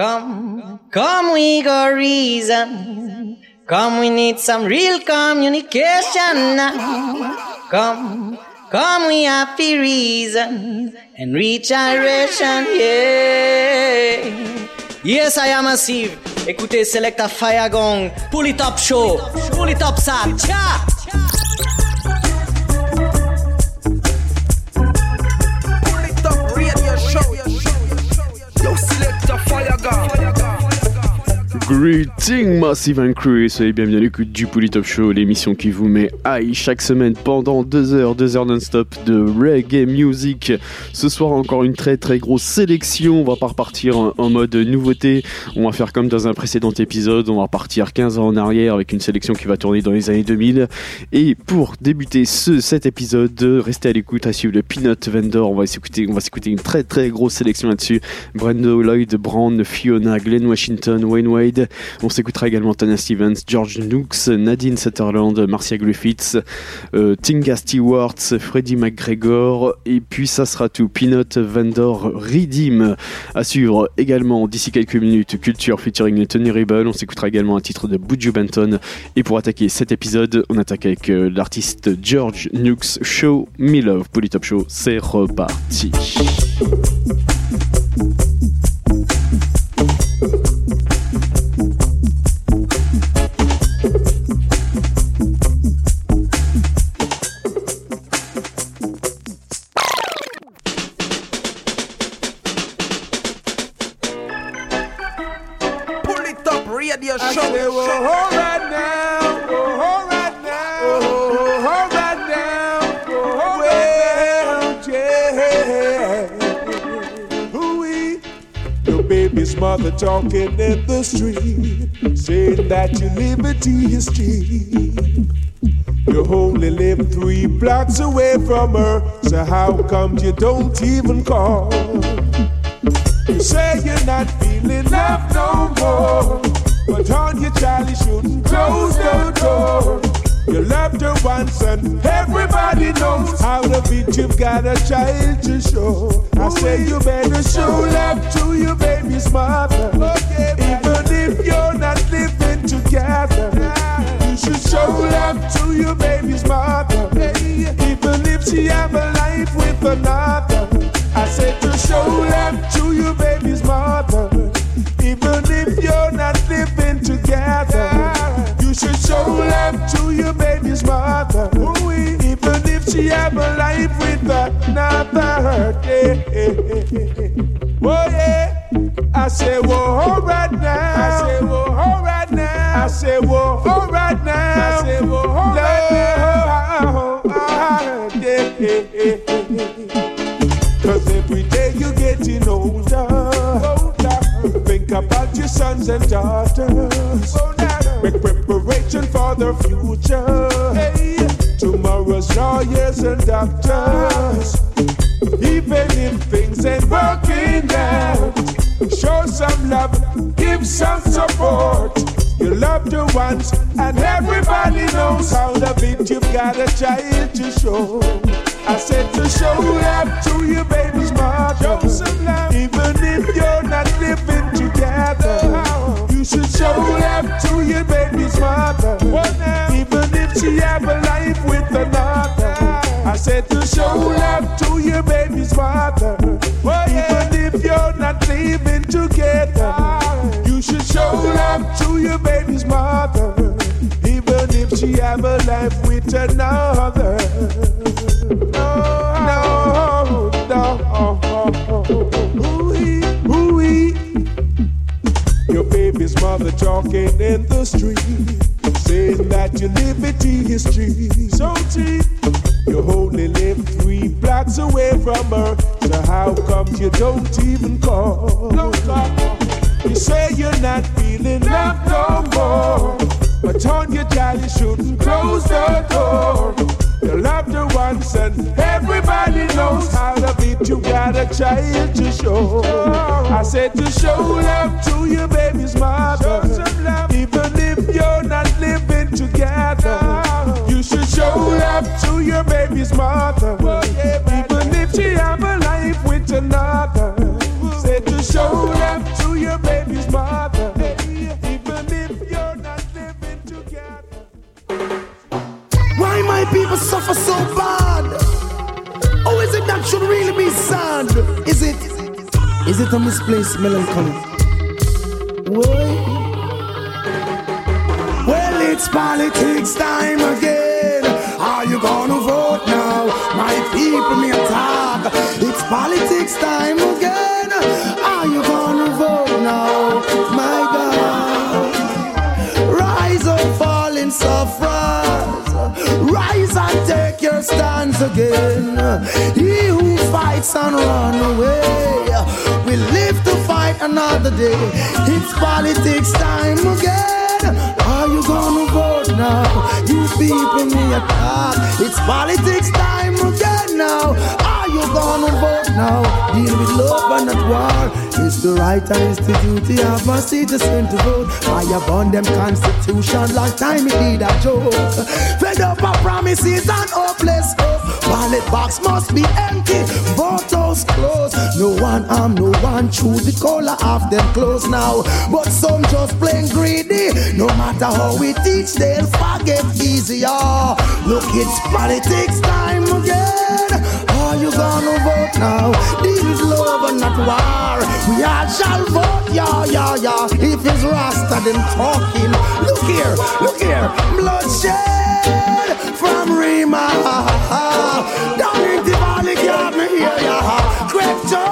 Come, come, we go reason. Come, we need some real communication now. Come, come, we the reason and reach our ration, yeah. Yes, I am a massive. Écoutez, select a fire gong pour les top show, pour les top ça, tcha. Greeting Massive and Crew, soyez bienvenue à l'écoute du Polytop Show, l'émission qui vous met high chaque semaine pendant 2 heures, 2 heures non-stop de reggae music. Ce soir encore une très très grosse sélection, on va pas repartir en, mode nouveauté, on va faire comme dans un précédent épisode, on va repartir 15 ans en arrière avec une sélection qui va tourner dans les années 2000. Et pour débuter ce, cet épisode, restez à l'écoute à suivre le Peanut Vendor, on va s'écouter, on va s'écouter une très très grosse sélection là-dessus. Brando Lloyd, Brand, Fiona, Glenn Washington, Wayne Wade, on s'écoutera également Tana Stevens, George Nooks, Nadine Sutherland, Marcia Griffiths, euh, Tinga Stewart, Freddie McGregor, et puis ça sera tout. Peanut Vendor Redeem à suivre également d'ici quelques minutes. Culture featuring Tony Rebel. On s'écoutera également un titre de Buju Benton. Et pour attaquer cet épisode, on attaque avec euh, l'artiste George Nooks. Show Me Love, Polytop Show. C'est reparti. Mother talking in the street, saying that your liberty is cheap. You only live three blocks away from her, so how come you don't even call? You say you're not feeling love no more, but on your child you shouldn't close the door. You loved her once and everybody knows how to beat you've got a child to show. I say you better show love to your baby's mother. Even if you're not living together. You should show love to your baby's mother. Even if she have a life with another. I said to show love to your baby's mother. Even if you're not living together. Should show love to your baby's mother. Ooh, even if she have a life with another. Yeah. Oh yeah. I say, whoa, right now. I say, whoa, right now. I say, whoa, right now. I say, whoa, right now. Yeah. Cause every day you're getting older. Think about your sons and daughters. Make preparation for the future. Hey, tomorrow's lawyers and doctors. Even if things ain't working out, show some love, give some support. You love the ones, and everybody knows how to beat. You've got a child to show. I said to show love to your baby's mother. Show some love, even if you're not living to your baby's mother. Even if she have a life with another. I said to show love to your baby's mother. Even if you're not living together, you should show love to your baby's mother. Even if she have a life with another. No, talking in the street, saying that your liberty is cheap, so cheap. You only live three blocks away from her, so how come you don't even call? You say you're not feeling love no more, but on your child you shouldn't close the door. You love the ones and everybody knows how to beat. You got a child to show. I said to show love to your baby's mother. Even if you're not living together, you should show love to your baby's mother. Even if she have a life with another, say to show love to your baby's people suffer so bad? Oh, is it that should really be sad? Is it? Is it a misplaced melancholy? Whoa. Well, it's politics time again. Are you gonna vote now? My people may attack. It's politics time again. Are you gonna vote now? My God. Rise or fall in suffering your stance again. He who fights and run away will live to fight another day. It's politics time again. Are you gonna vote now? You people me attack. It's politics time again now. Are you gonna vote now? Deal with love and not war. It's the right and it's the duty of a citizen to vote. I upon them constitution long time it need a joke. Fed up of promises and hopeless hope. Ballot box must be empty, vote closed. No one arm, no one chew the collar of them clothes now. But some just plain greedy. No matter how we teach, they'll forget easier. Look, it's politics time again. Are you gonna vote now? Deal with love and not war. We all shall vote, yeah, yeah, yeah. If it's Rasta, then talking. Look here, look here, bloodshed from Rima. Down in the valley, can't me hear ya.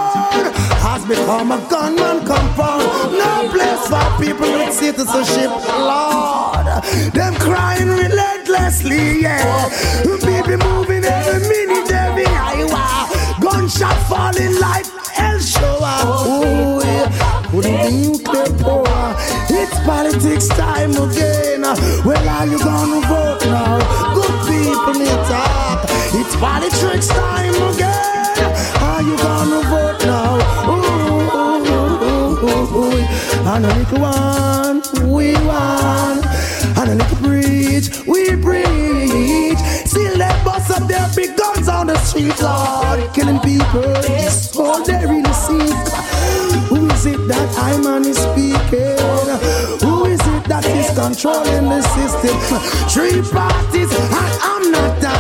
Has become a gunman compound. No place for people with citizenship, Lord. Them crying relentlessly, yeah. People moving every minute, every hour. Gunshot falling like hell shower. Ah. Ooh, yeah. Couldn't nuclear power. Ah. It's politics time again. Ah. Well, are you gonna vote now? Good people need talk. It's politics time again. And a little one, we want. And a little preach, we preach. Still they bust up their big guns on the street, Lord. Killing people, all they really seek. Who is it that I'm on is speaking? Who is it that is controlling the system? Three parties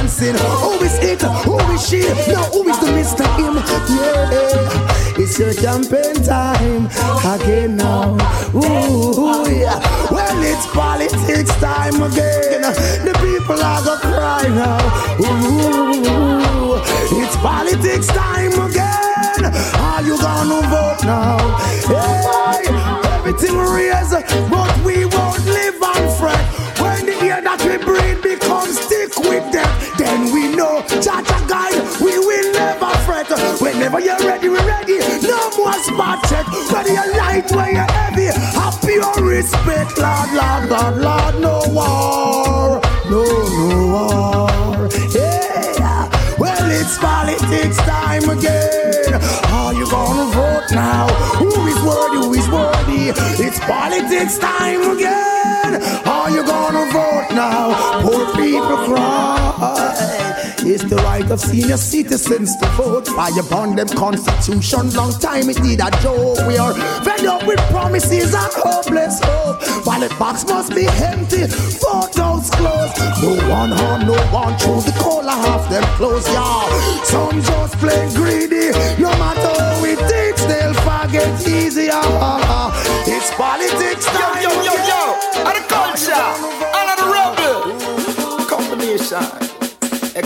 dancing. Who is it? Who is she? No, who is the Mr. Him? Yeah, it's your campaign time again now. Ooh, yeah. Well, it's politics time again. The people are gonna cry now. Ooh, it's politics time again. Are you gonna vote now? Hey, everything raise, but we won't live on fret. When the air that we breathe becomes thick with them, guide, we will never fret. Whenever you're ready, we're ready. No more spot check. Whether you're light, whether you're heavy, have pure respect, Lord, Lord, Lord, Lord, no war, no, no war. Yeah, well, it's politics time again. Are you gonna vote now? Who is worthy? Who is worthy? It's politics time again. Of senior citizens to vote. Fire upon them constitution. Long time it did a joke. We are fed up with promises and hopeless hope. Ballot box must be empty. House closed. No one harm, no one choose the collar half them close, yeah. Some just plain greedy. No matter how it takes, they'll forget easier. It's politics time. Yo, yo, yo, yo. And the culture. And the rebel. Combination.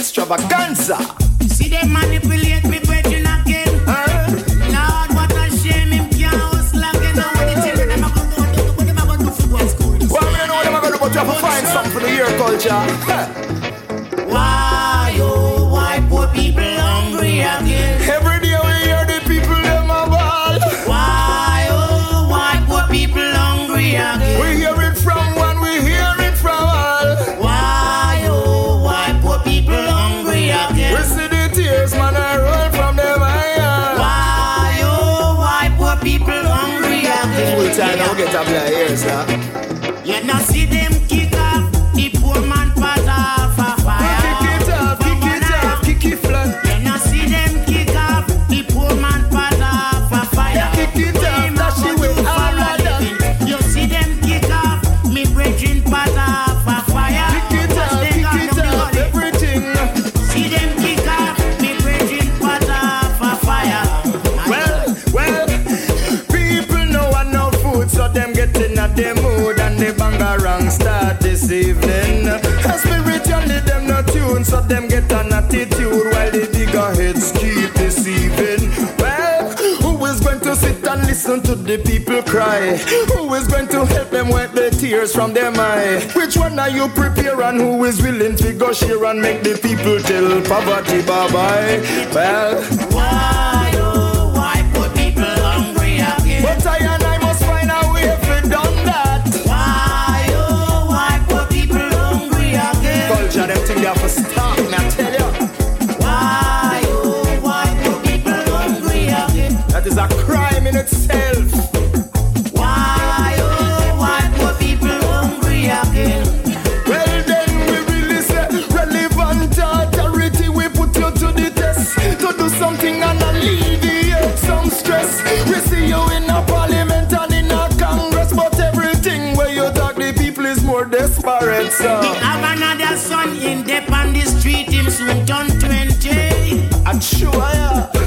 Extravaganza. See them manipulate me, brethren, again. Lord, what a shame him can't hustle again. Now when tell them I'm gonna do, what them gonna do for going Well, we don't know what I'm gonna do, but you have to find something for the year culture. now there, yes, sir. You not see them them get an attitude while the bigger heads keep deceiving. Well, who is going to sit and listen to the people cry? Who is going to help them wipe the tears from their eyes? Which one are you preparing? Who is willing to go share and make the people tell poverty bye bye? Well, wow. desperate, sir. We have another son in dep on the street, him soon turn 20. I'm sure, yeah.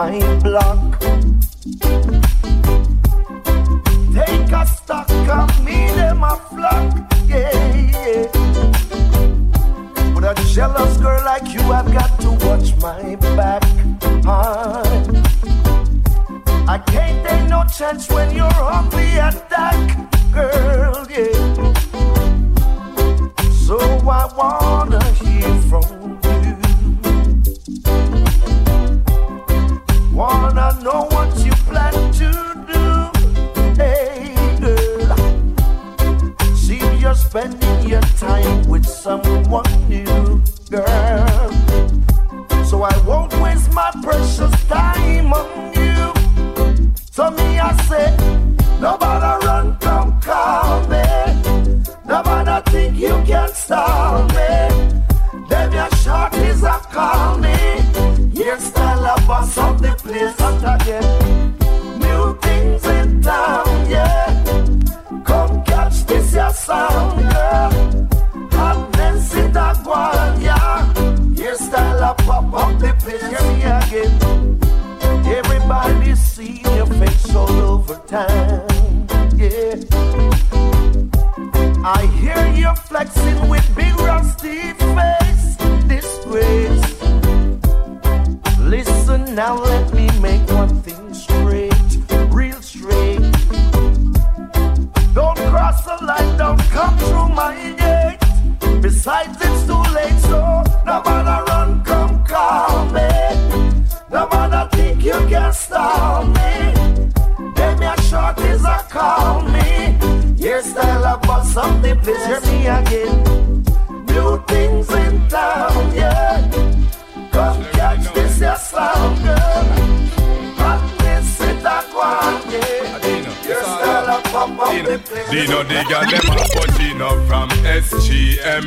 my block. call me. Your style about something please hear me again. Dino girl them a Pugino from SGM.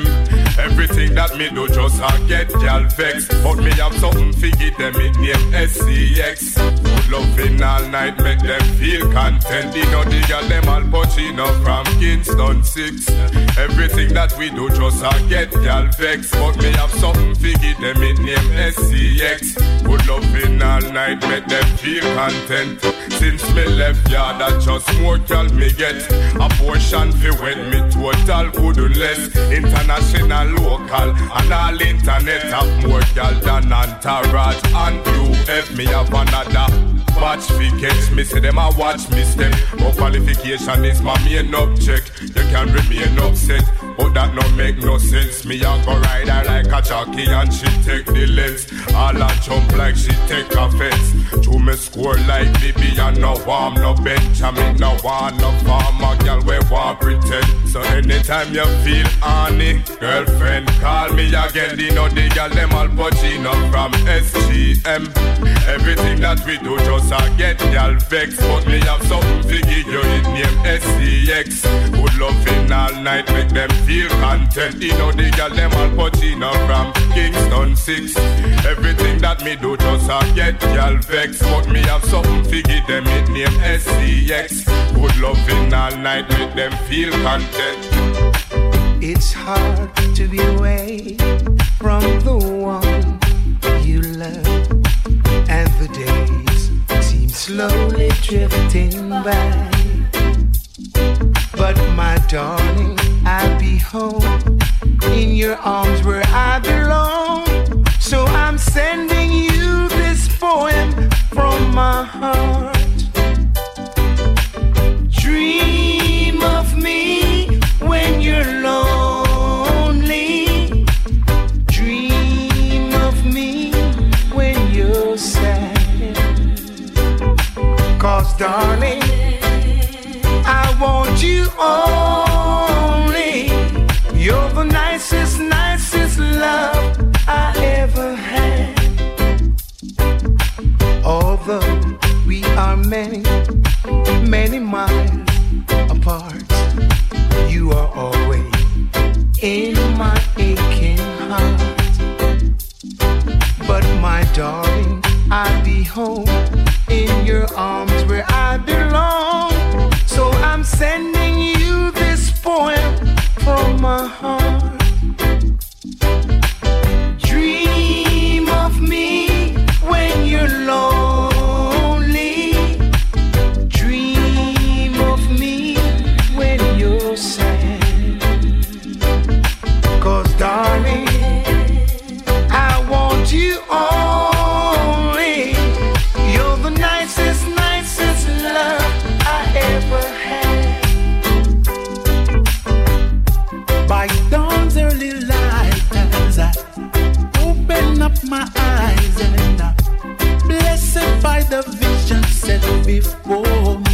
Everything that me do just a get gal vex. But me have something fi give them it name SCX. Good loving all night make them feel content. Dino girl them all Pugino from Kingston 6. Everything that we do just a get gal vex. But me have something fi give them it name SCX. Good loving all night make them feel content. Since me left yard, I just more gal me get. A portion fi when me total good less. International, local, and all internet have more gal than Antaraj and UF. Me have another batch fi catch me. Say them a watch me step. But qualification is my main object. You can remain upset. But that no make no sense. Me a go ride her like a jockey and she take the lens. All a jump like she take offense. To me score like Bibi and no warm no Benjamin no want no farmer girl we want pretend. So anytime you feel honey, girlfriend call me again. The no the girl them all Pugino from SGM. Everything that we do just a get girl vex. But me have something to give you it name SCX. Good loving all night make them feel content. You know the girl them all Pugino from Kingston 6. Everything that me do just a get girl vex. But me have something figure them it name SCX. Good loving all night make them feel content. It's hard to be away from the one you love, and the days seem slowly drifting by. But my darling, I'll be home in your arms where I belong. So I'm sending you this poem from my heart. Dream of me when you're lonely. Dream of me when you're sad. Cause darling, you only. You're the nicest, nicest love I ever had. Although we are many, many miles apart, you are always in my aching heart. But my darling, I'll be home in your arms where I belong. So I'm sending my eyes and I'm blessed by the vision set before me.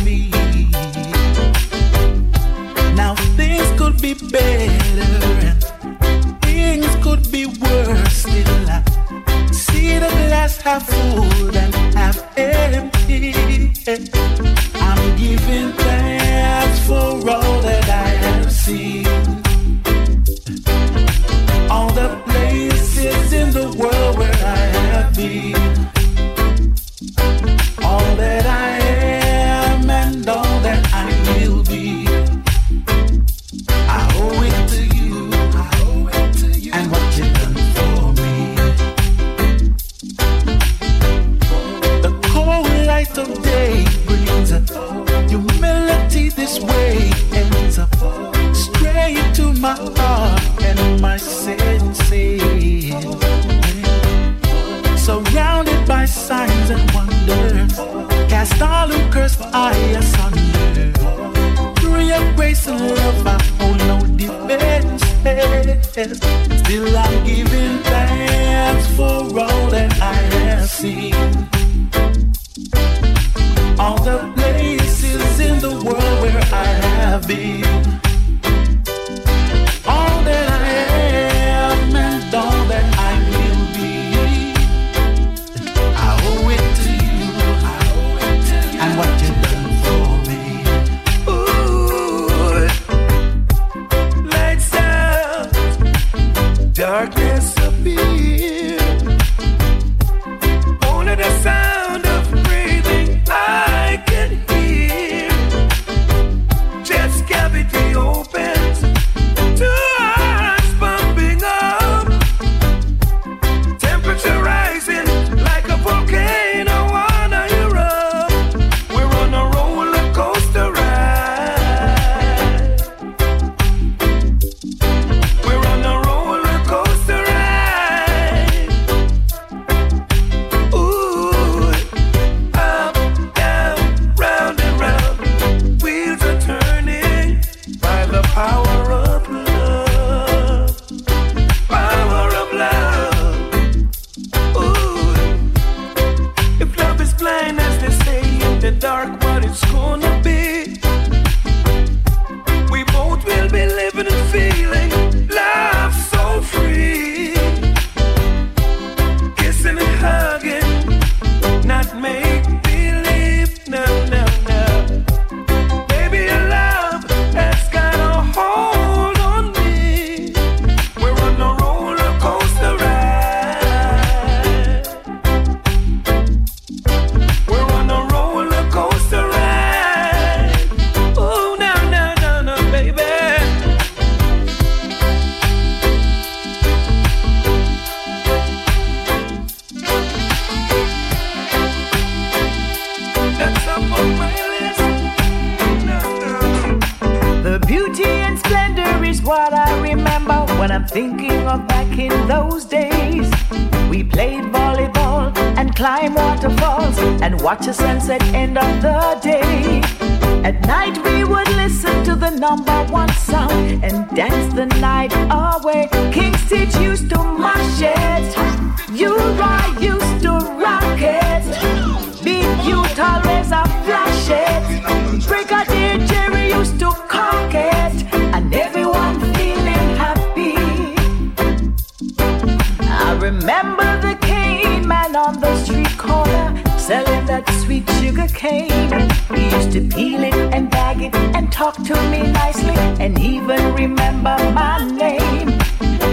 That sweet sugar cane. He used to peel it and bag it and talk to me nicely and even remember my name.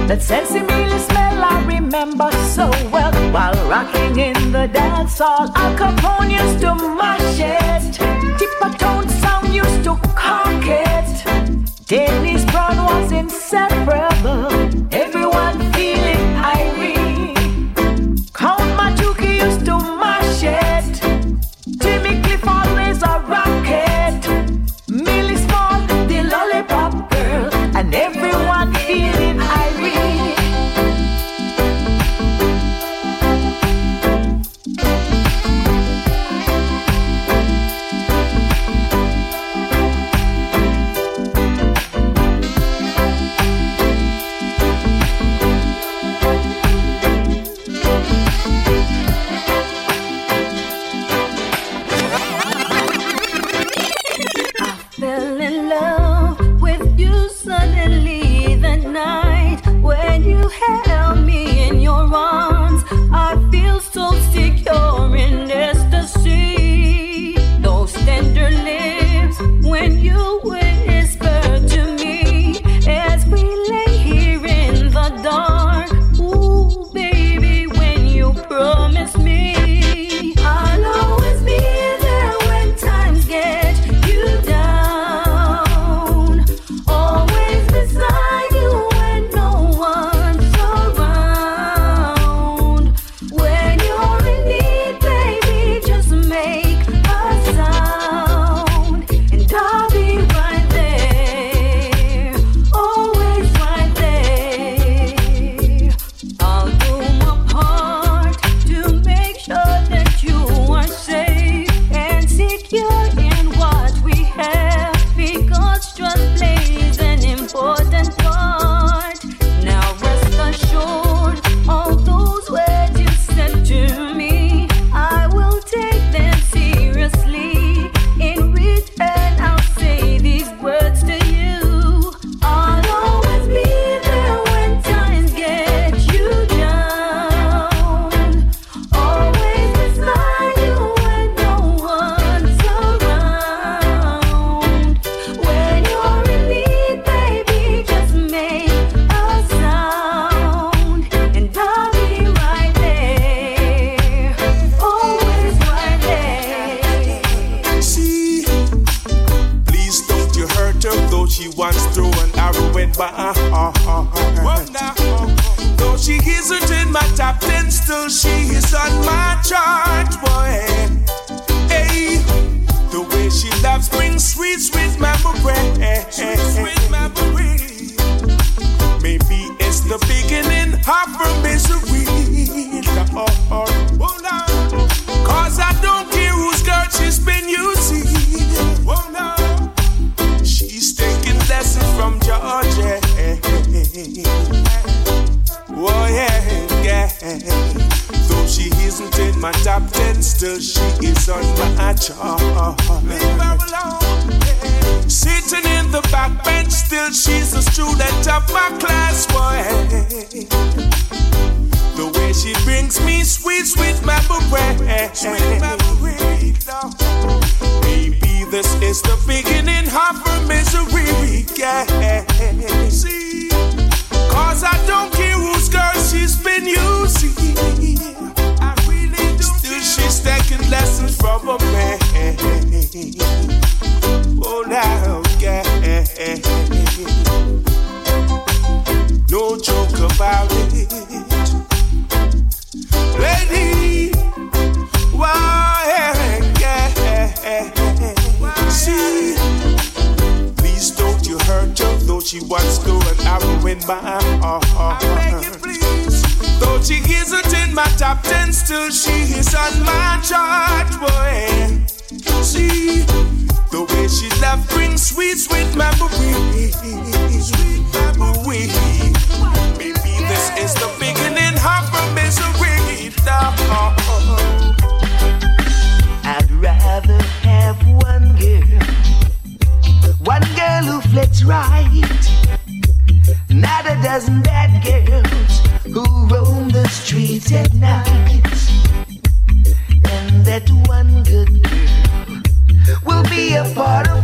That sesame smell I remember so well while rocking in the dance hall. Al Capone used to mash it. Tippertone sound used to conk it. Dennis Brown was inseparable. Every student of my class, boy. The way she brings me sweet, sweet memory. Sweet memory, Baby, this is the beginning of her misery, yeah. See, cause I don't care whose girl she's been using. I really do Still, she's taking lessons from a man. Lady, why, yeah, see, please don't you hurt her, though she wants to, and I will win my heart. Though she isn't in my top ten, still she is on my chart, boy. See, the way sweet, sweet memories. Sweet memories. Is the beginning of her misery. I'd rather have one girl, one girl who right, not a dozen bad girls who roam the streets at night. And that one good girl will be a part of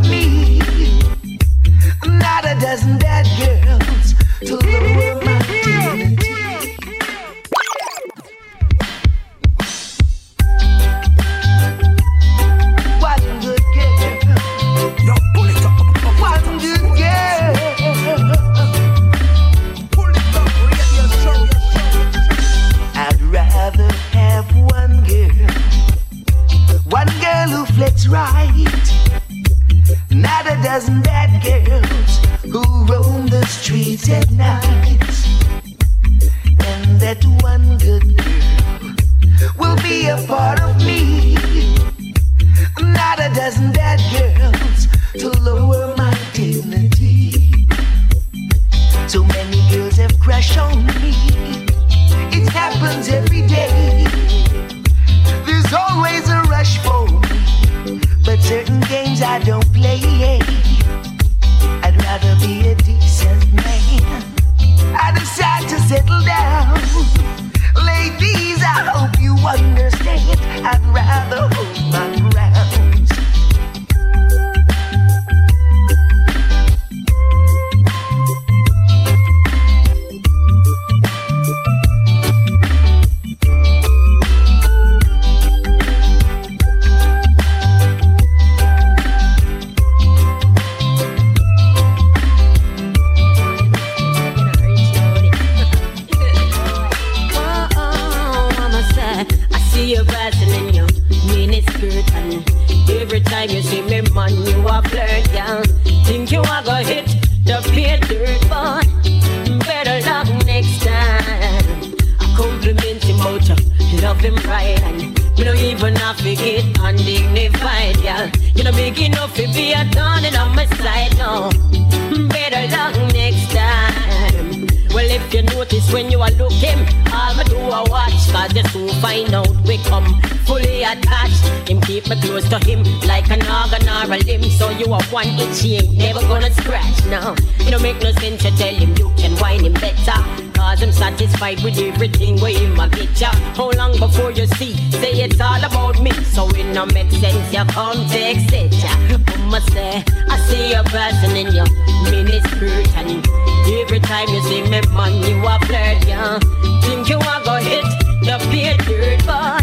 I'm with everything him a get ya. How long before you see? Say it's all about me, so it no make sense. You come text it ya. Mama say, I see you person in your mini skirt and every time you see me, man, you a flirt, yeah. Think you a go hit the pay dirt, but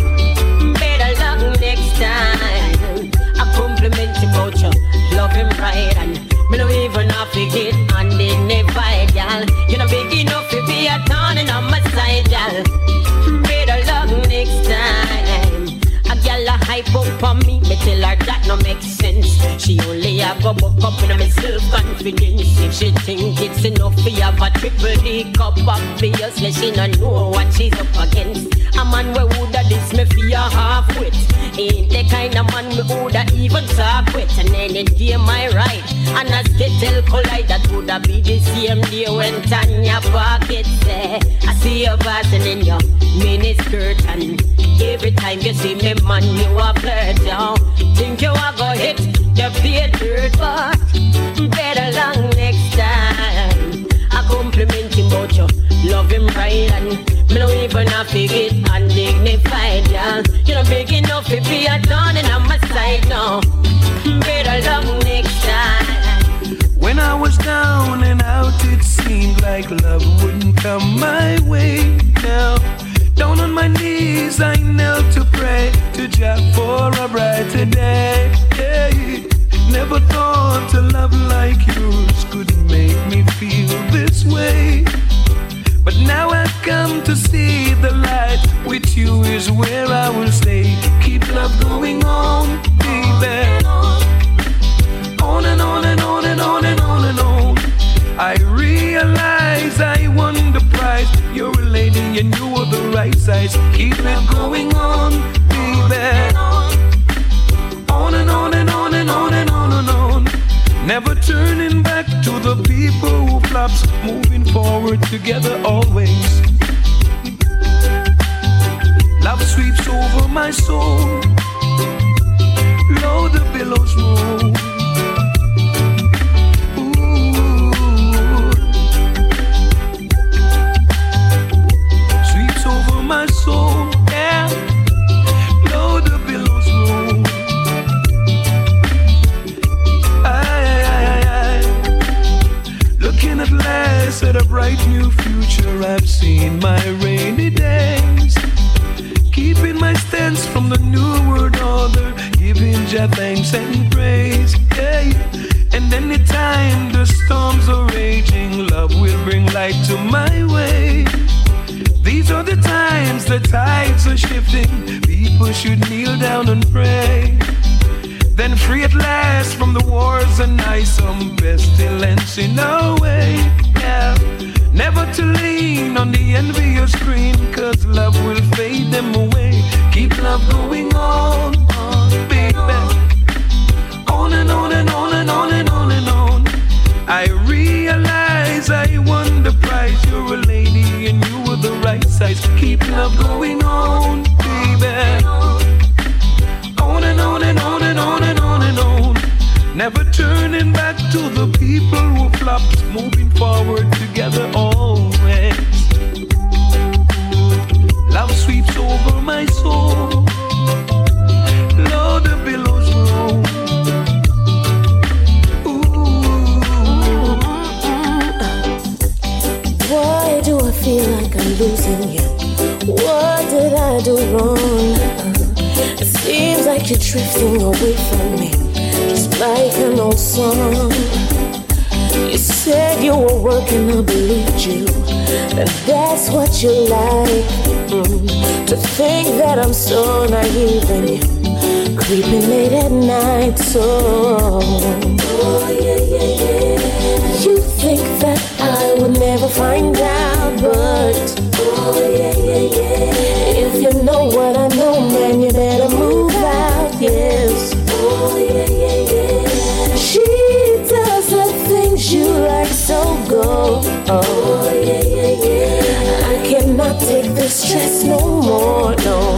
better luck next time. I compliment you about you, love him right, and me no even have to get hype up on me, me tell her that no make. She only a go buck up in my self confidence. If she think it's enough for have a triple D cup, obviously she no know what she's up against. A man we woulda this me for a half wit. Ain't the kind of man we woulda even talk with. And any day my right, and a skittle collide that woulda be the same day when Tanya pocket say, I see you passing in your mini skirt and every time you see me man you a flirt down. Think you a go hit the dirt, but better long next time. I and me no even to get undignified. You big enough to be a side now. Next time. When I was down and out, it seemed like love wouldn't come my way. Down on my knees, I knelt to pray to Jah for a brighter day. Yeah. Never thought a love like yours could make me feel this way. But now I've come to see the light. With you is where I will stay. Keep love going on, baby. On and on and on and on and on and on. I realize I won the prize. You're a lady and you are the right size. Keep it going on, baby. On and on and on and on and on and on. Never turning back to the people who flops, moving forward together always. Love sweeps over my soul. Low the billows roll. Last at a bright new future, I've seen my rainy days. Keeping my stance from the new world order, giving Jah thanks and praise. Yeah. And anytime the storms are raging, love will bring light to my way. These are the times the tides are shifting. People should kneel down and pray. Then free at last from the wars and some pestilence in our way. Yeah. Never to lean on the envious screen, cause love will fade them away. Keep love going on, baby. On and on and on and on and on and on. I realize I won the prize. You're a lady and you were the right size. Keep love going on, baby. On and on and on and on and on. Never turning back to the people who flopped, moving forward together always. You like. Mm. To think that I'm so naive and you creeping late at night, so. Stress no more, no,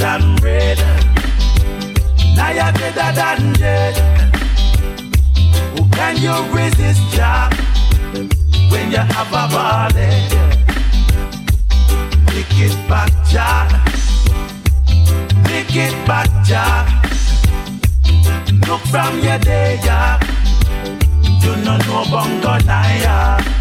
than red. Now better than dead. Who can you resist, Jah? When you have a body, lick it back, Jah. Lick it back, Jah. Look from your day, yeah. You no know bongo naya. Yeah.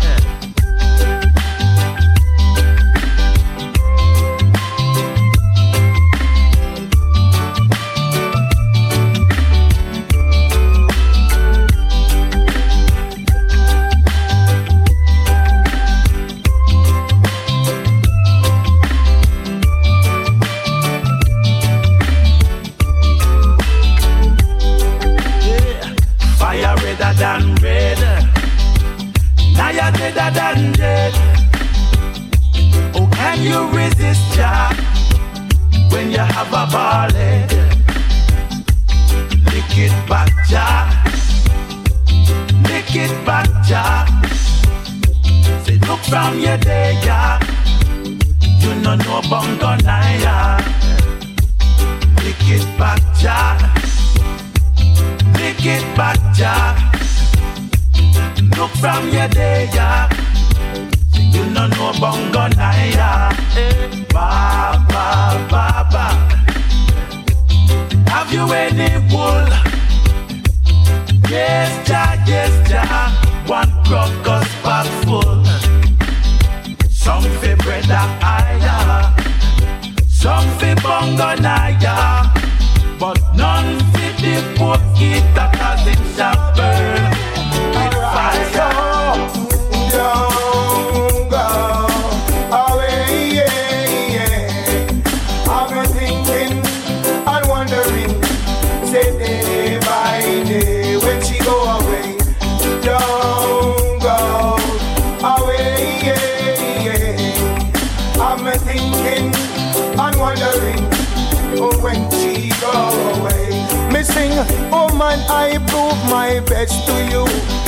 I prove my best to you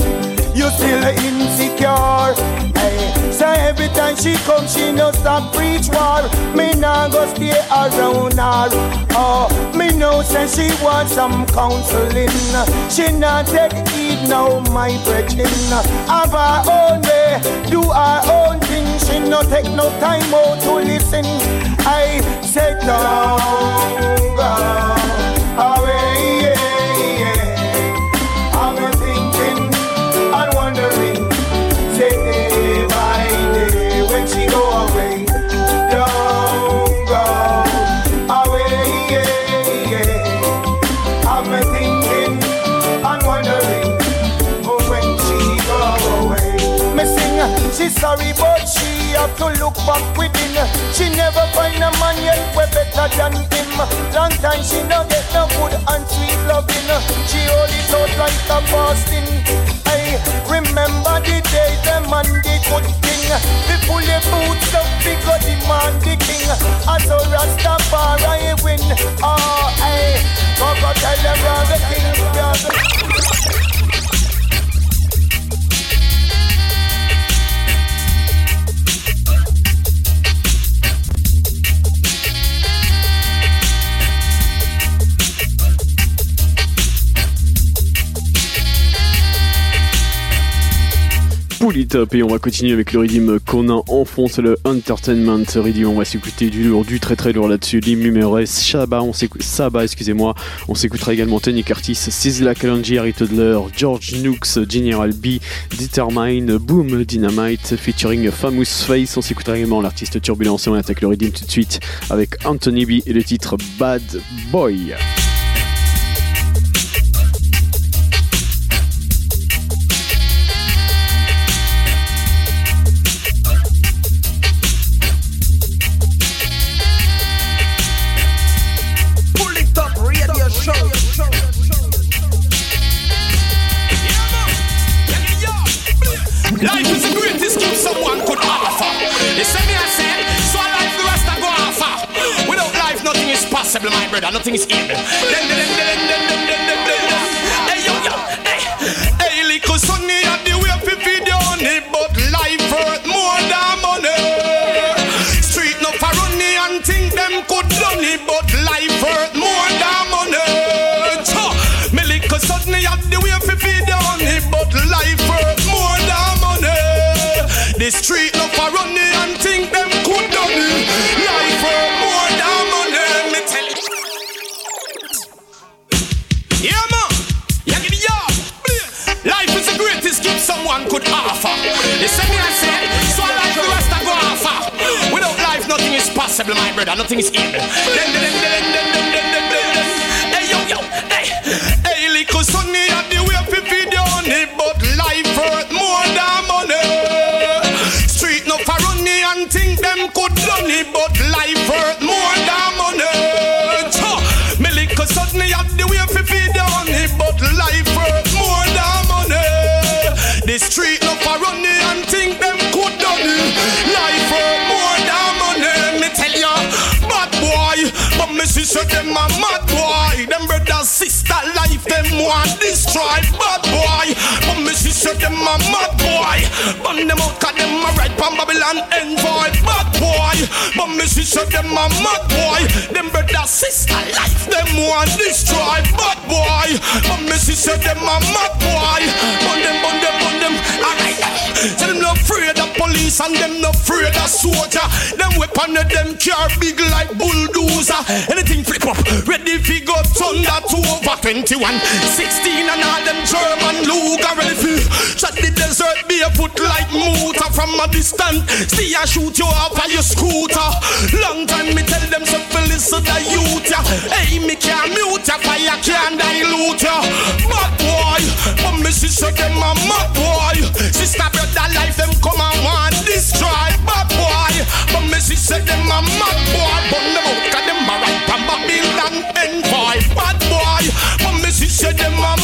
you still insecure. Hey, so every time she come, she no stop preach war. Me nah go stay around her. Oh, me know say she want some counseling. She not take heed now, my brethren. Have her own way, do her own thing. She no take no time out to listen. I said don't go have to look back within. She never find a man yet we better than him. Long time she no get no good and sweet loving. She hold it out like a fasting. I remember the day the man the good thing. The fully boots up bigger the man the king. As a Rastafari win. Oh, I go go tell them the king. Up et on va continuer avec le rythme qu'on a en le Entertainment rythme. On va s'écouter du lourd, du très très lourd là-dessus. Lim Shaba, on Saba, excusez-moi. On s'écoutera également Tony Curtis, Sizzla Kalonji, Harry Toddler, George Nooks, General B, Determine, Boom Dynamite, featuring Famous Face. On s'écoutera également l'artiste Turbulence et on attaque le rythme tout de suite avec Anthony B et le titre Bad Boy. Is possible, my brother. Nothing is evil. Offer. You me, I say, so life the rest I offer. Without life, nothing is possible, my brother. Nothing is evil. Then, then, then, then, then, then, then, then, then. Hey, yo, yo, hey. Hey, little sonny, me sister them a mad boy. Them brother sister life them want destroy. Bad boy, but me sister them a mad boy. Burn them out 'cause them a right from Babylon envoy. Bad boy, but me sister them a mad boy. Them brother sister life them want destroy. Bad boy, but me sister them a mad boy. Burn them, burn them, burn them. Alright. Say them no afraid of police and them no afraid of soldier. Them weapon of them car big like bulldozer. Anything flip up, ready fi go thunder to over 21. 16 and all them German Luger ready shot the desert barefoot like motor from a distance. See I shoot you off of your scooter. Long time me tell them some listen to youth ya. Hey me can't mute ya, fire can't dilute ya. Mad boy, but me sister them a mad boy. Sister brother life them come and want destroy. Bad boy, but me sister them a mad boy. But them out 'cause them a right from Babylon envoy. Bad boy, but me sister them a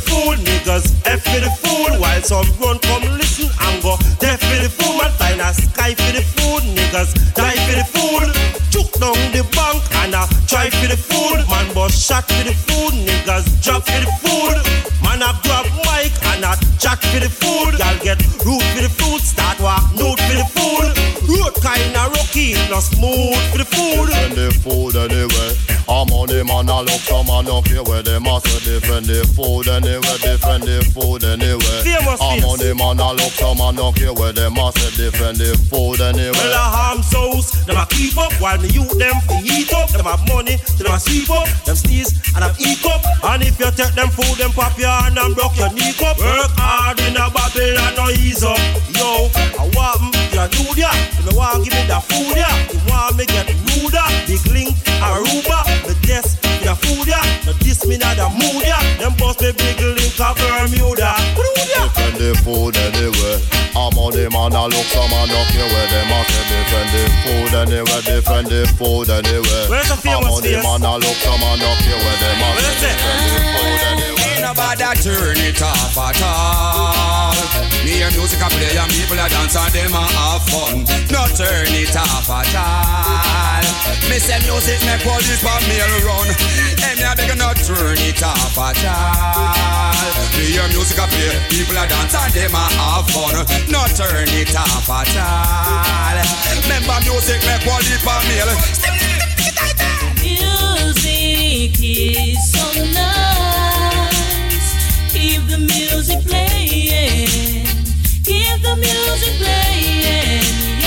food, niggas F for the food. While some run come listen and go deaf for the food. Man find a sky for the food, niggas die for the food. Chook down the bank and a try for the food. Man bust shot for the food, niggas drop for the food. Man a grab mic and a chat for the food. Y'all get root for the food, start walk nude for the food. Road kinda rocky, no smooth for the food. Defend the food anyway. I'm on the man, I look some man, don't care where they must defend the food anyway. Defend the food anyway. I'm on the man, I look some man, don't care where they must defend the food anyway. Well, a harm souls, them a keep up while me youth them fi eat up. Them have money, so them a sleep up. Them sneeze and have eat up. And if you take them food, them pop your hand and broke your knee cup. Work hard in a Babylon, no ease up. Yo, I to do that. You know want give me the food yeah. You want me get ruder. Big link, Aruba, the desk, the food yeah. No this me not the mood yeah. Them bust me big link of Bermuda. Defend the food anyway. I'm on the man, I look some man, don't care where they must defend the food anyway. Defend the food anyway. Where's the I'm on the man, I look some man, don't care where they must defend the food anyway. Ain't nobody turn it off at all. Me and music a play and people a dance and them a have fun. No turn it off at all. Me say music make this for me run. And me a beg not turn it off at all. Me and music a play, people a dance and them a have fun. No turn it off at all. Remember music make this for me. Music is so nice. Keep the music playing. Keep the music playing.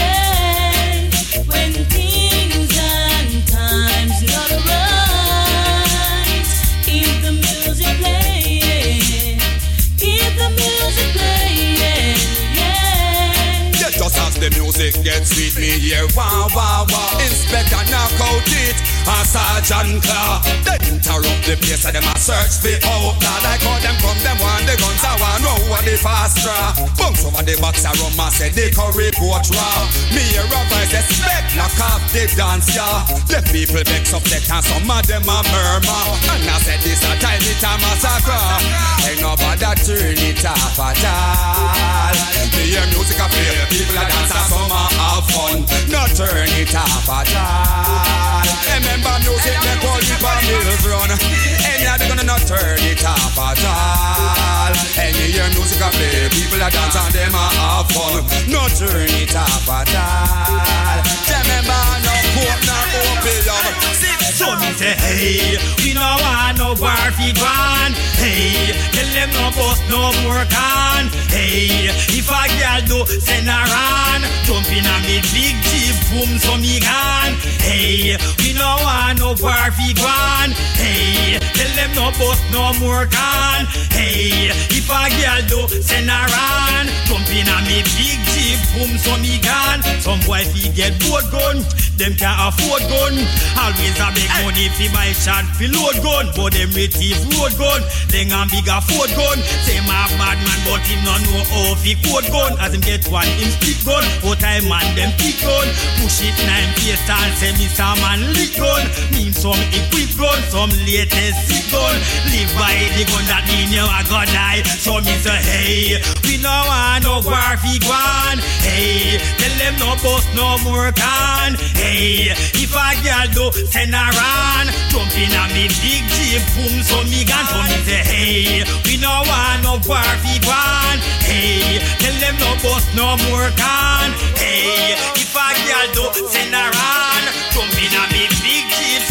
Music gets sweet, me hear wow, wow, wow. Inspector knock out it, a sergeant claw. They interrupt the place and them a search for outlaw. Like how them come, them want the guns, I want know what the fast draw. Bounce over the box, I run my say the curry coach raw. Me hear a voice, expect knock off the dance, yeah. The people vex up, and some of them a murmur. And I said this a time it a massacre. Ain't nobody that turn it off at all. Me hear music a play, people a dance and some a have fun. No turn it off at all. Remember music make all the mills run. And you're gonna not turn it off at all. And you hear music a play, people are dance and them a have fun. No turn it off at all. Remember no coke, no opium. So me say, hey, we no want no bar fi gone. Hey, tell them no bus no more can. Hey, if a girl do send her on, jump in a me big jeep, boom, so me gone. Hey, we no want no bar fi gone. Hey, tell them no bus no more can. Hey, if a girl do send her on, jump in a me big jeep, boom, so me gone. Some boy fi get boat gun, them can't afford gun. Always a big money fi buy shot fi load gun, but them retrieve road gun. Then a bigger Ford gun. Same a bad man, but him no know how fi code gun. As him get one, him stick gun. But I man them pick gun. Push it nine face and say me some man lick gun. Mean some equip gun, some latest sick gun. Live by the gun that mean you a go die. So me say hey, we no want no war fi gone. Hey, tell them no bust no more can. Hey, if a girl do send her on, jump in a me big jeep, boom, so me gun. So me say hey, we no want no war fi gone. Hey, tell them no bust no more can. Hey, if a girl do send her on, jump in a me big jeep,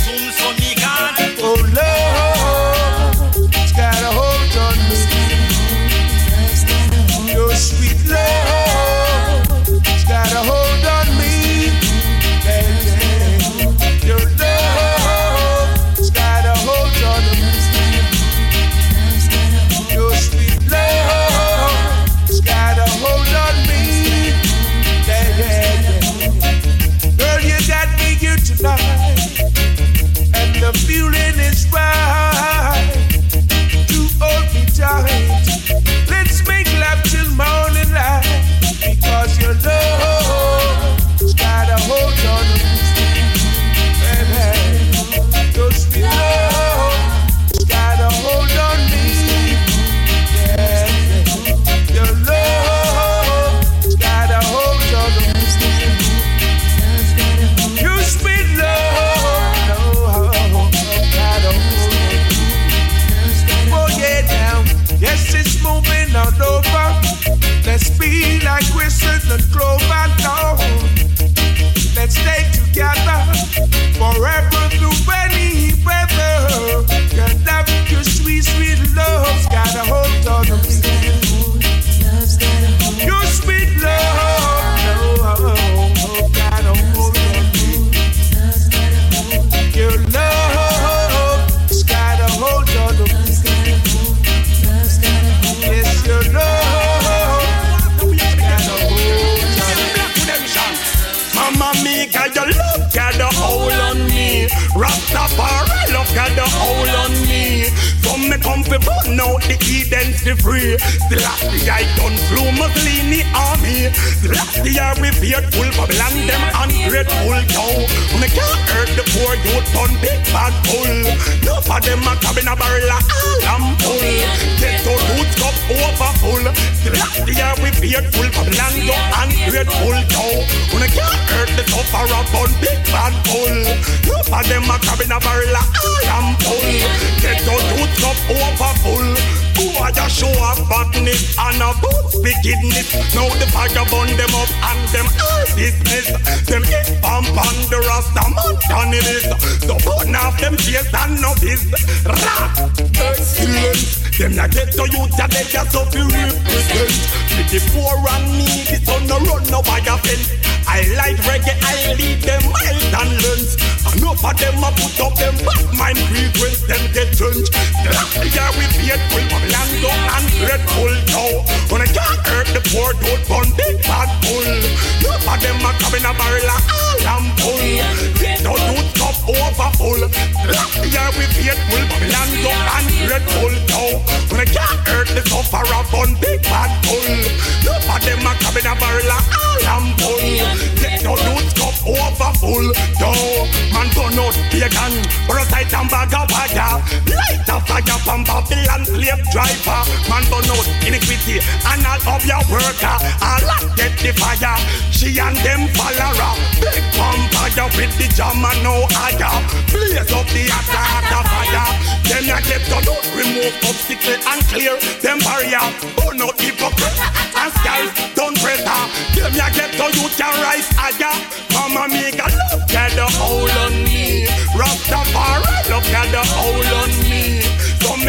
driver. Man burn out iniquity and all of your worker. All that get the fire. She and them follower. Big vampire with the jam and no higher. Blaze up the attack fire. Them ya get to do remove obstacle and clear them barrier. Burn out hypocrite and scalp don't pressure. Them ya get to you can rise higher. And make a look at the hole on me. Rastafari, look at the hole on me.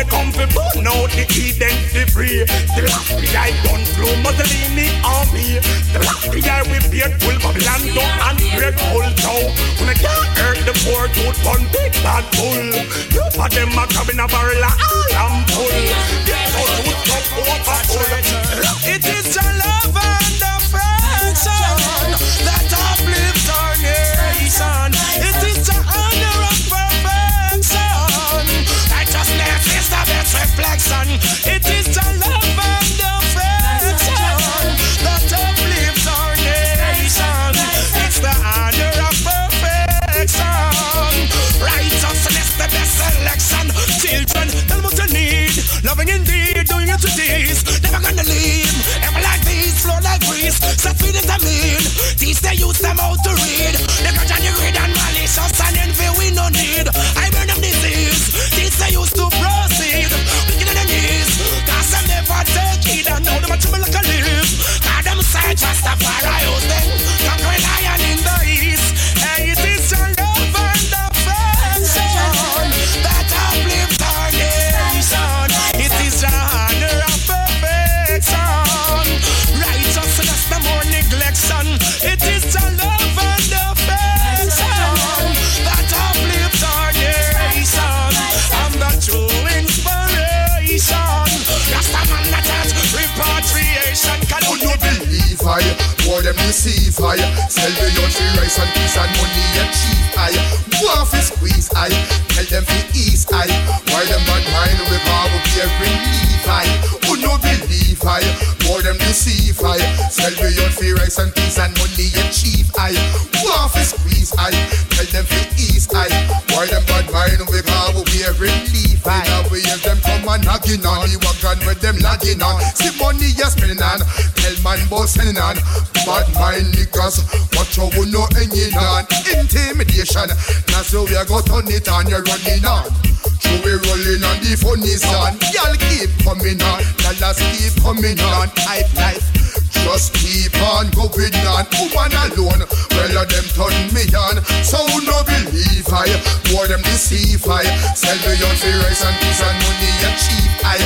Me come fi burn out the identity free. The last guy done through Mussolini army. The guy we paid full Babylon go and grateful so. When I can't hurt the poor tooth one big bad bull. You for them a crab in a barrel them fi ease I Why them bad mind we be a relief I Would no believe I More them deceive I Sell the young free rice and peace and money cheap I War fi squeeze I Tell them fi ease I Why them bad mind we be a relief I Now we hear them come and knocking on. The wagon with them lagging on. See money you Tell man boss spending on Bad mind niggas Watch how we know hanging on Intimidation That's how we go turn it on. You're running on. So we rolling on the funny song Y'all keep coming on. Dollars keep coming on. Hype life. Just keep on going on. Woman alone Well of them turn me on. So no believe I. More them deceive I. Sell me on for rice and peace and money and cheap I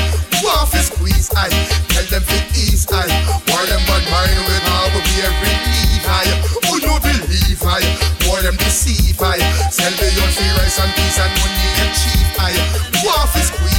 Want fi squeeze I Tell them fi ease I More them bad mind with how we be relief I Who no believe I More them deceive I Sell me on for rice and peace and money cheap I Want fi squeeze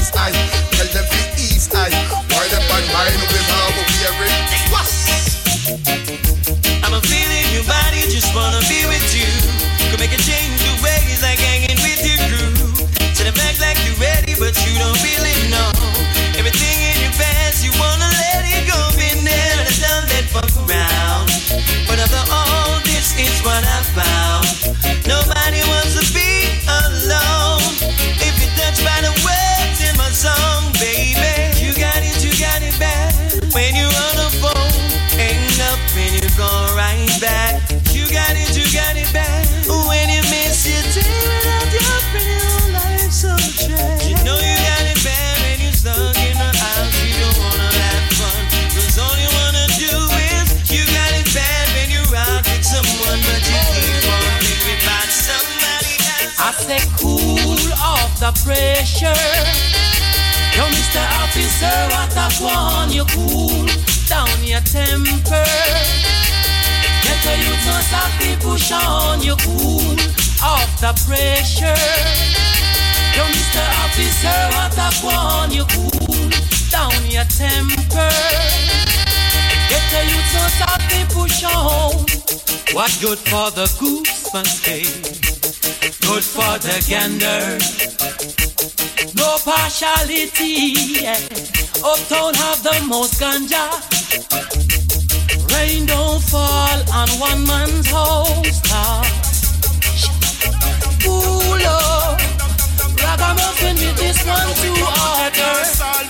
the pressure. Yo, Mr. Officer, what I want you cool down your temper. Get a youth no stop be push on you cool off the pressure. Yo, Mr. Officer, what I want you cool down your temper. Get a youth no stop be push on. What good for the goose must stay. Good for the gander. No partiality. Yeah. Uptown have the most ganja. Rain don't fall on one man's house. Now. low. Ragamuffin with this one too harder.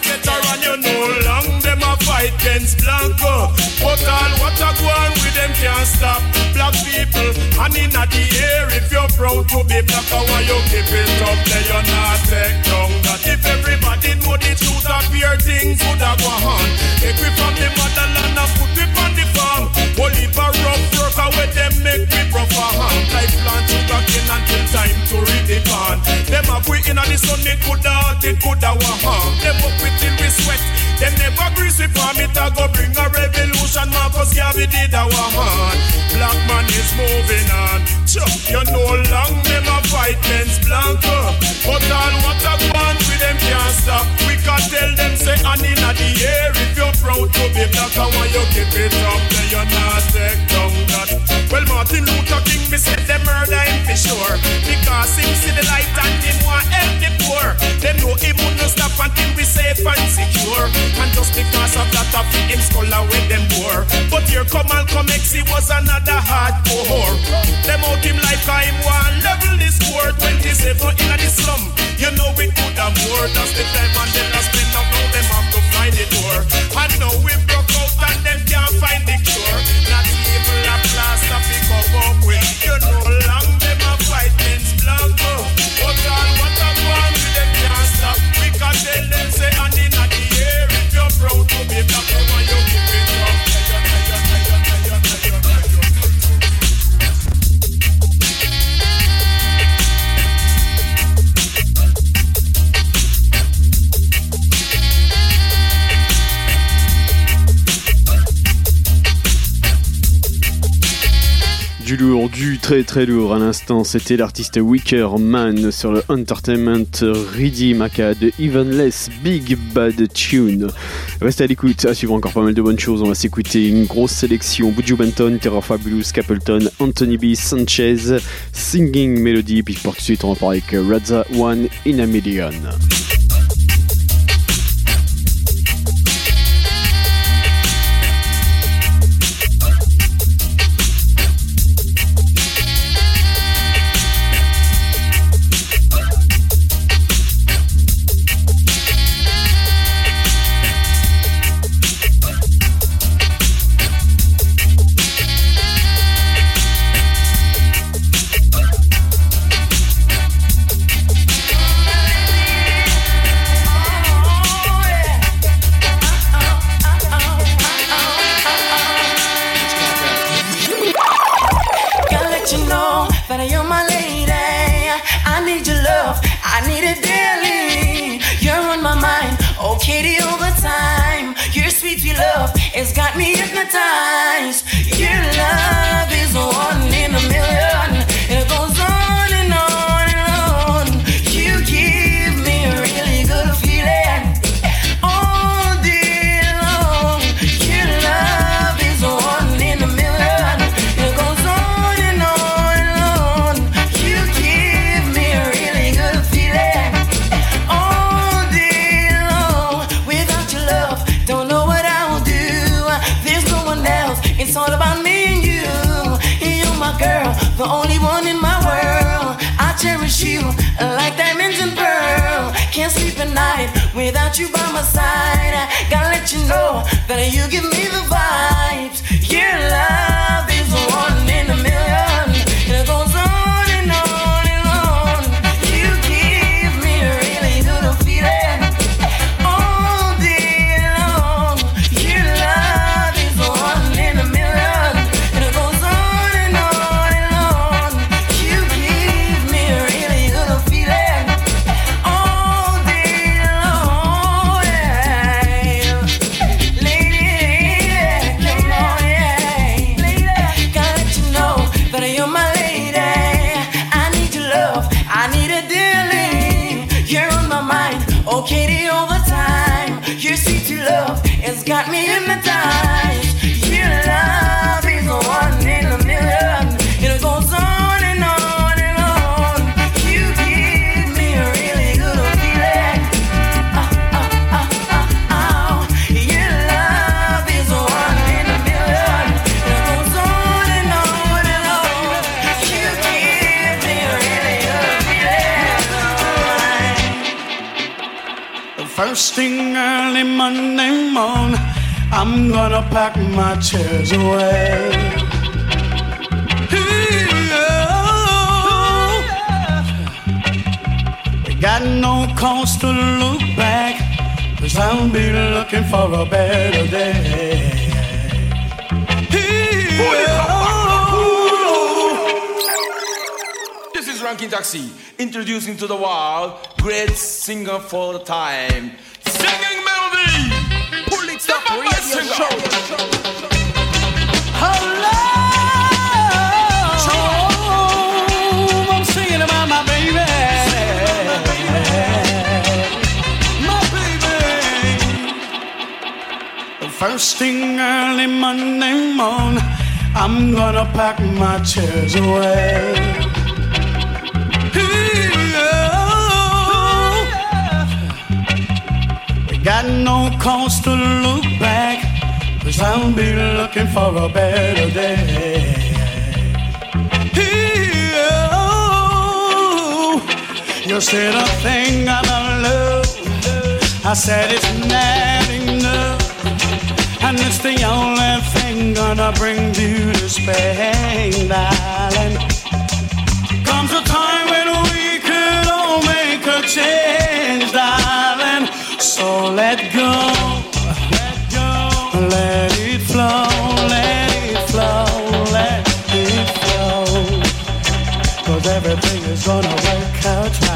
veteran, you know long them fight against Blanco. But all what a go on with them can't stop black people. And in the air, if you're proud to be black, want you keep it up there. You're not take down that. If everybody know the truth, appear things would have go on. Take we from the motherland and put it on the farm. Heap of rough work away them make we harm. Like plant sugar cane until time to read the pan. Them have we in the sun, it could have, it could have. Them up with to go bring a revolution. Marcus Garvey did our hand. Black man is moving on. Chuck, you know long a fight against Blanco. But all what a want with them can't stop. We can tell them say and in the air if you're proud to be black, I want you keep it up. Then you're not take down that. Well, Martin Luther King, me said him for sure. Because him see the light and him want help the poor. Them know him would not stop until we safe and secure. And just because of that, I feel him skull away them war. But here come Malcolm X, he was another hardcore whore. Them out him like him one level this score 27 in the slum. You know it could have more. That's the time and then I spend up now them have to find the door. And now we broke out and them can't find the cure. Lourd, du très très lourd à l'instant, c'était l'artiste Wicker Man sur le Entertainment Ready Maca de Even Less Big Bad Tune. Restez à l'écoute, à suivre encore pas mal de bonnes choses. On va s'écouter une grosse sélection Buju Benton, Terror Fabulous, Capleton, Anthony B, Sanchez, Singing Melody. Puis pour tout de suite, on va parler avec Radza One in a Million. Has got me hypnotized. Your love you by my side. I gotta let you know that you give me the vibes. You're love thing early Monday morning, I'm gonna pack my chairs away. Oh. Got no cause to look back, cause I'll be looking for a better day. Oh. This is Ranking Taxi, introducing to the world great singer for the time. First thing early Monday morning, I'm gonna pack my chairs away. Oh. Got no cause to look back, cause I'll be looking for a better day. Oh. You said a thing about love. I said it's enough. And it's the only thing gonna bring you to Spain, darling. Comes a time when we could all make a change, darling. So let go, let go, let it flow, let it flow, let it flow. Cause everything is gonna work out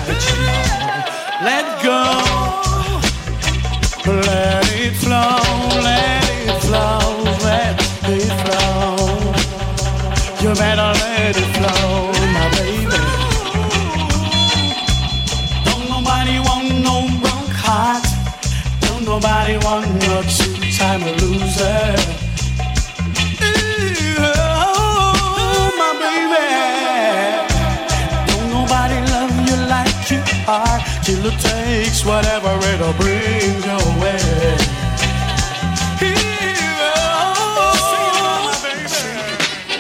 are till it takes whatever it'll bring your way. Oh,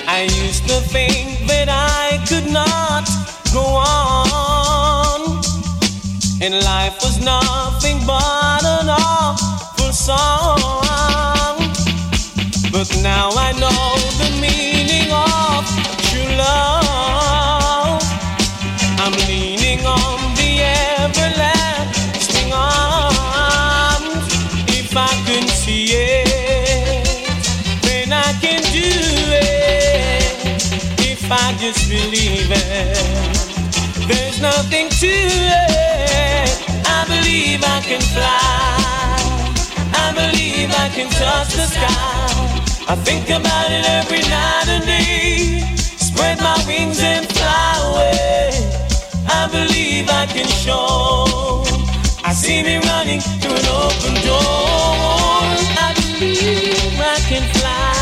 I used to think that I could not go on, and life was nothing but an awful song. But now I know If I believe it, there's nothing to it. I believe I can fly. I believe I can touch the sky. I think about it every night and day. Spread my wings and fly away. I believe I can show. I see me running through an open door. I believe I can fly.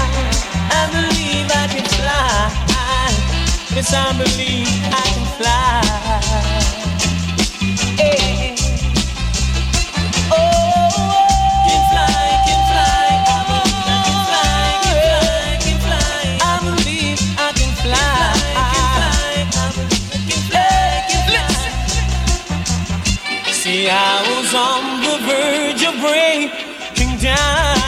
Yes, I believe I can fly. Hey. Oh, can fly, can fly. Can fly, can can fly. I believe I can fly. I can fly, can fly. See, I was on the verge of breaking down.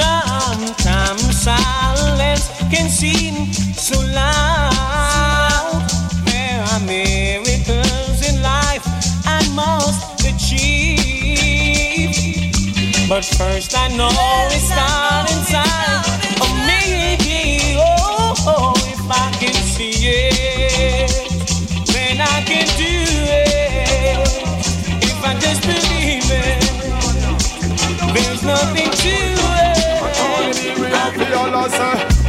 Sometimes silence can seem so loud. There are miracles in life I must achieve. But first, I know it's not inside of me. Oh, oh, if I can see it, then I can do it. If I just believe it, there's nothing to it.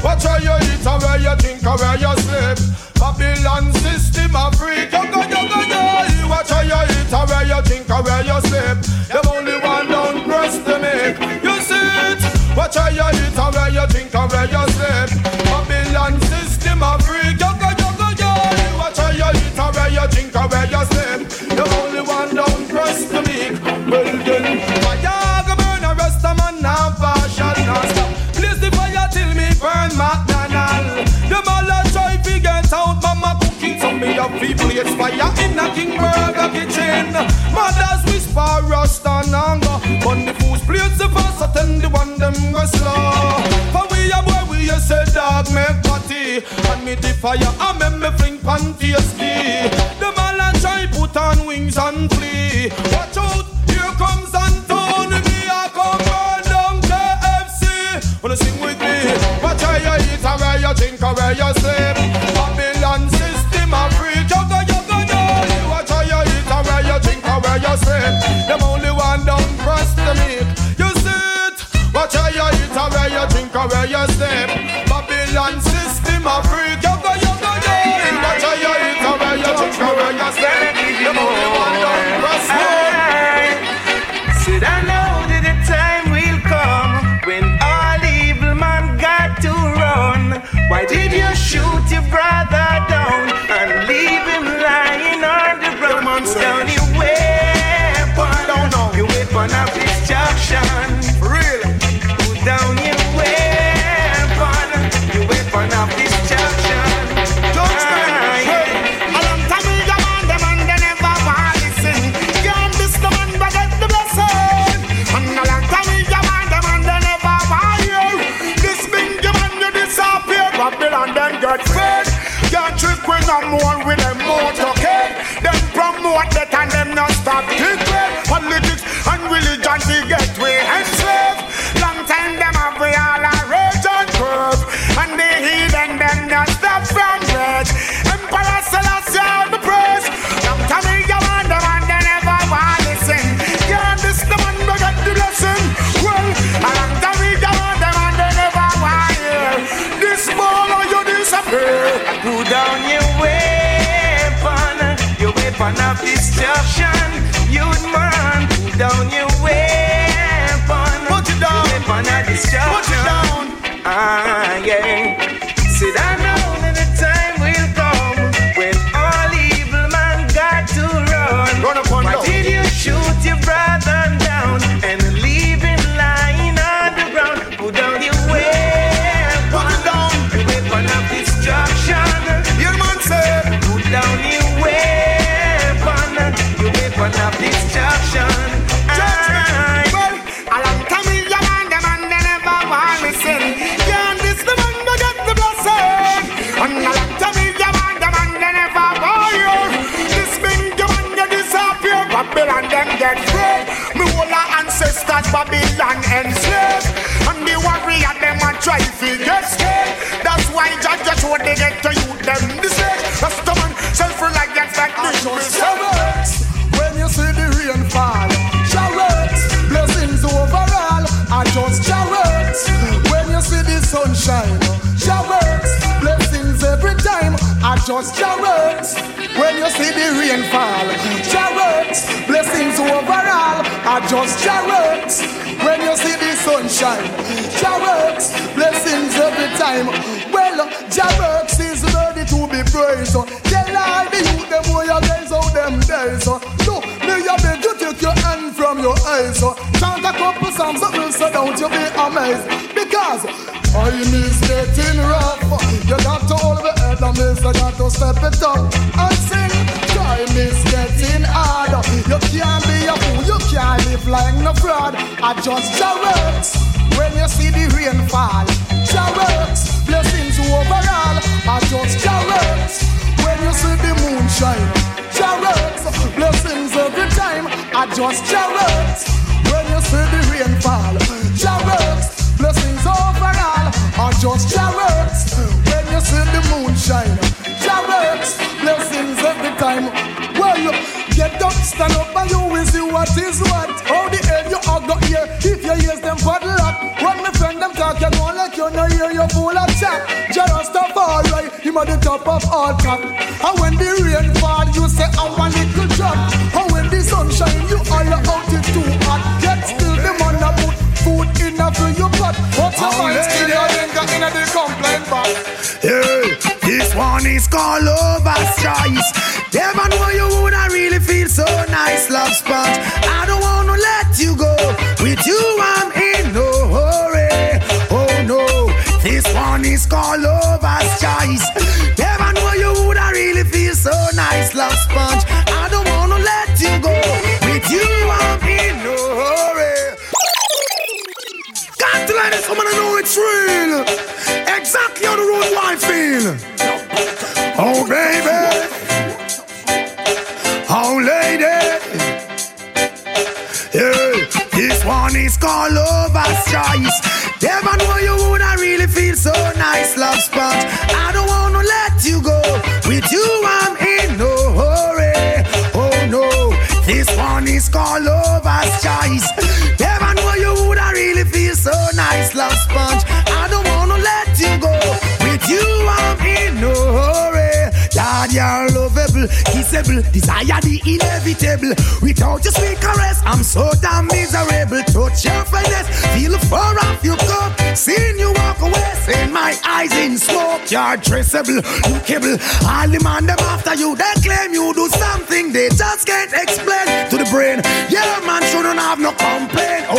Watch how you eat and where you think and where you sleep. Babylon system of freak. You go, you go, you. Watch how you eat and where you think and where you sleep. Them only one down press to make. You see it. Watch how you eat and where you think and where you sleep. Babylon system of freak. You go, you go, you. Watch how you eat and where you think and where you sleep. People hate fire in a King Burger kitchen. Mothers whisper rust and anger. But the fools plates the first and the one them go slow. For we are boy, we are say dog make party. And me the fire, I make me fling panty ski. The man try put on wings and flee. Watch out, here comes Anthony. Me I come burn down KFC. Wanna sing with me? Watch how you eat, how you drink, how you sleep. Just showers, when you see the rain fall. Showers, blessings overall. I just showers, when you see the sunshine. Showers, blessings every time. Well, Jaworks is ready to be praised. Tell all the youth them where you guys out them days. No, me a beg you take your hand from your eyes. Chant a couple songs will so don't you be amazed. Because time is getting rough. You got to hold the miss, you got to step it up and sing. Time is getting hard. You can't be a fool, you can't live like no fraud. I just Jaworks when you see the rain fall. Jaworks, blessings overall. I just Jaworks when you see the moon shine. Blessings every time. I just Jaworks when you see the rain fall. Jaworks, blessings overall. I just Jaworks when you see the moonshine. blessings every time. Well, get up, stand up, and you will see what is what. How the hell you are got here if you use them paddle up. When my friend them talk, you go like you know hear you full of chat. Just a fall right, him at the top of all top. And when the rain fall, you say I want little drop. And when the sun shine, you all out it too hot. Yet still the man a put food in a for your pot. But your mind still Hey, this one is called Lover's Choice. Never know you woulda really feel so nice, love sponge. I don't wanna let you go. With you, I'm in no hurry. Oh no, this one is called Lover's Choice. Desire the inevitable. Without your sweet caress, I'm so damn miserable. Touch your finesse, feel fur off your coat. Seeing you walk away, seeing my eyes in smoke. You're traceable, lookable. All the man them after you, they claim you do something they just can't explain to the brain. Yeah, man shouldn't have no complaint.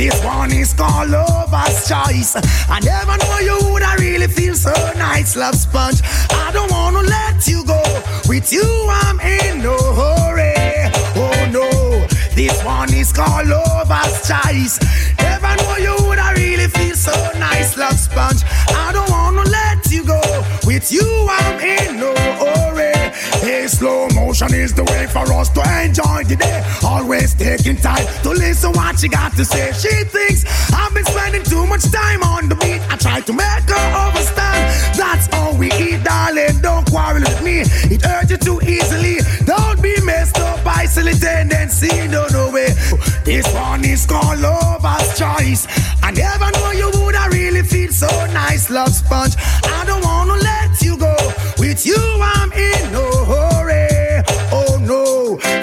This one is called lover's choice. I never know you would I really feel so nice, love sponge. I don't wanna let you go. With you, I'm in no hurry. Oh no, this one is called lover's choice. Never know you would I really feel so nice, love sponge. I don't wanna let you go. With you, I'm in no hurry. Slow motion is the way for us to enjoy the day. Always taking time to listen what she got to say. She thinks I've been spending too much time on the beat. I try to make her understand. That's all we eat, darling. Don't quarrel with me. It hurts you too easily. Don't be messed up by silly tendency. No, no way. This one is called lover's choice. I never knew you would I really feel so nice, love sponge. I don't wanna let you go. With you, I'm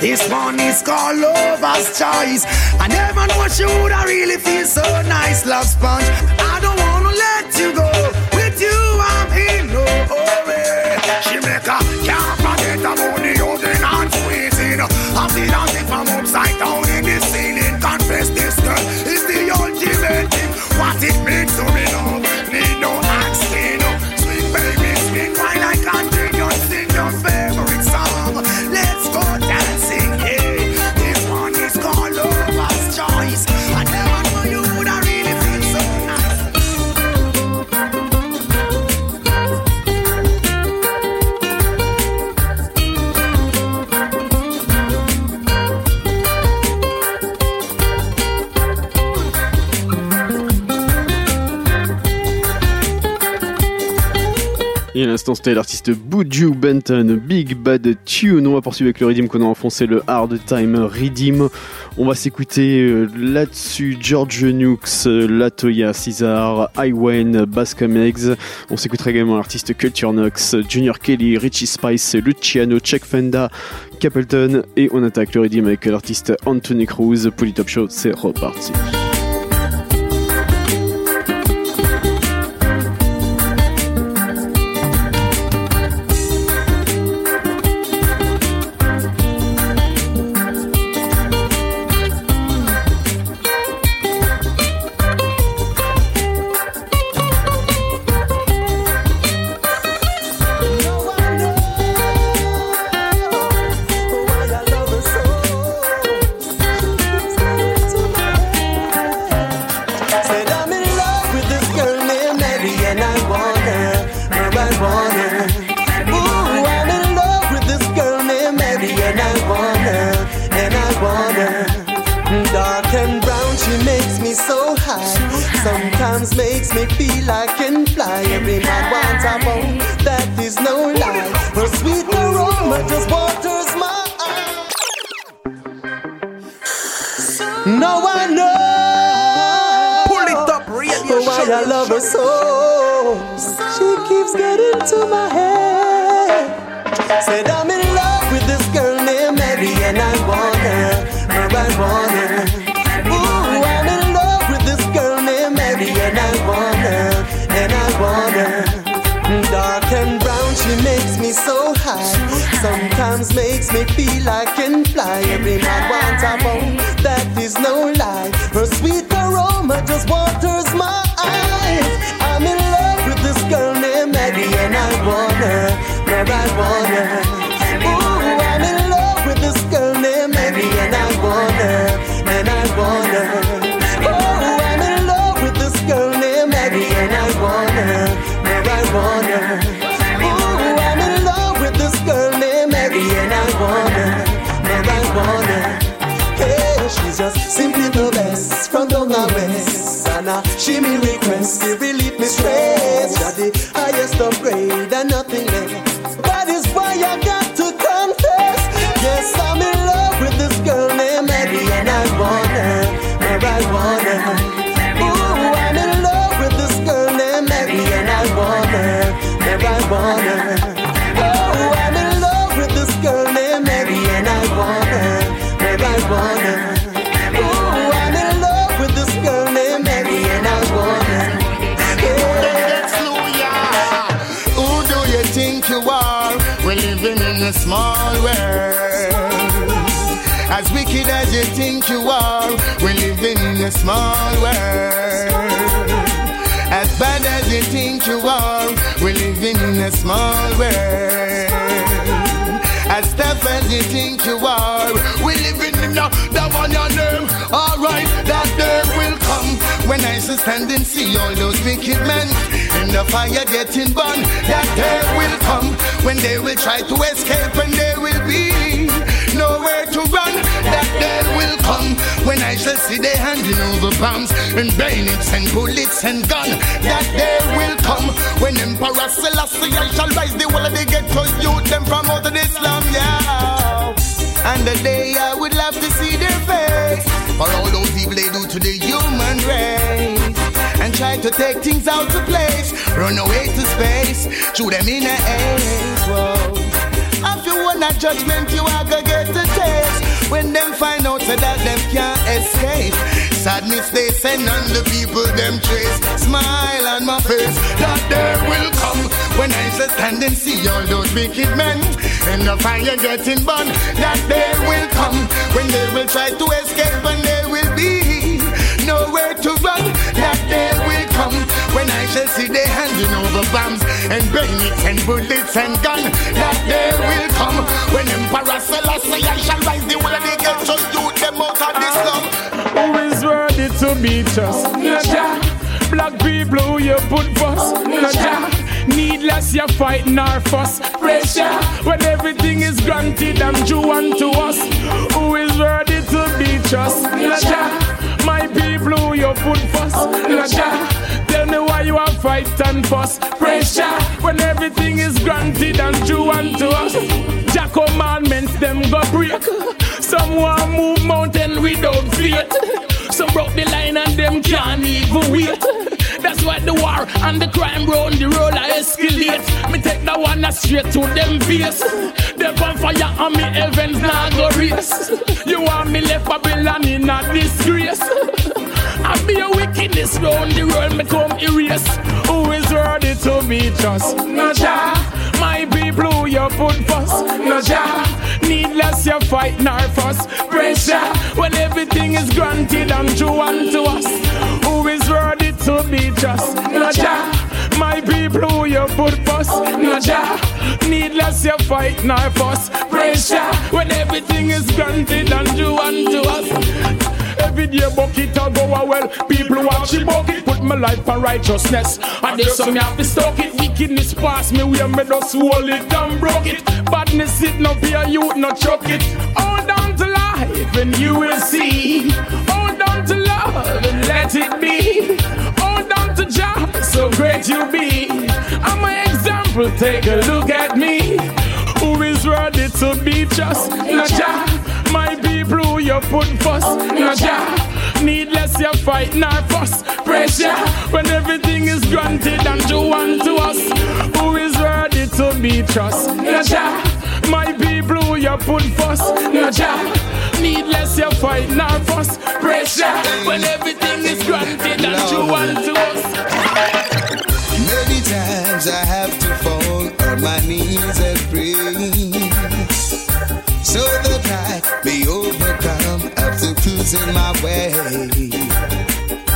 this one is called lover's choice. I never know she would I really feel so nice, love sponge. I don't wanna let you go. With you, I'm in no hurry. She make a can't forget about the using and squeezing. I'm the dancing from upside c'était l'artiste Buju Benton, Big Bad Tune. On va poursuivre avec le Redeem qu'on a enfoncé, le Hard Time Redeem. On va s'écouter euh, là-dessus George Nukes, Latoya Cesar, Iwan, Bascom Eggs. On s'écoutera également l'artiste Culture Knox, Junior Kelly, Richie Spice, Luciano, Chuck Fenda, Capleton. Et on attaque le Redeem avec l'artiste Anthony Cruz. Polytop Show, c'est reparti. Wicked men in the fire getting burned. That day will come when they will try to escape and there will be nowhere to run. That day will come when I shall see they handing over bombs and bayonets and bullets and guns. That day will come when Emperor Selassie I shall rise the whole of the ghetto youth them out of the slum. Who is worthy to be just? Naja. Black people who you put first. Naja. Needless you're fighting our fuss. Pressure when everything is granted and due unto us. Who is worthy to be just? Naja. My people who you put first. Naja. Tell me why you are fight and fuss. Pressure when everything is granted and due unto us. Jack commandments them go break. Someone move mountain without faith. Some broke the line and them can't even wait. That's why the war and the crime round the road I escalate. Me take that one straight to them face. They on fire and me heavens now go race. You want me left Babylon in a disgrace. I be a wickedness round the world, me come erase. Who is worthy to be trust? No Jah. My people who you put first. No Jah. Needless you fight nor fuss. Pressure when everything is granted and true unto us. Who is worthy to be just? No Jah. My people who you put first. No Jah. Needless you fight nor fuss. Pressure when everything is granted and true unto us. Every day bucket a go a well. People watch the bucket, put my life for righteousness. And there's some me have to stock it. Wickedness pass me where me just hold it and broke it. Badness it no fear you no chuck it. Hold on to life and you will see. Hold on to love and let it be. So great you be. I'm my example, take a look at me. Who is ready to be just? Not Jah. My people who you put first, not Jah. Needless you fight nor fuss. Pressure when everything is granted and due unto us. Who is worthy to be trust? Not Jah. My people who you put first, not Jah. Needless you fight fuss. Pressure when everything is granted and due unto us. Many times I have to fall on my knees and pray. So that I may overcome obstacles in my way.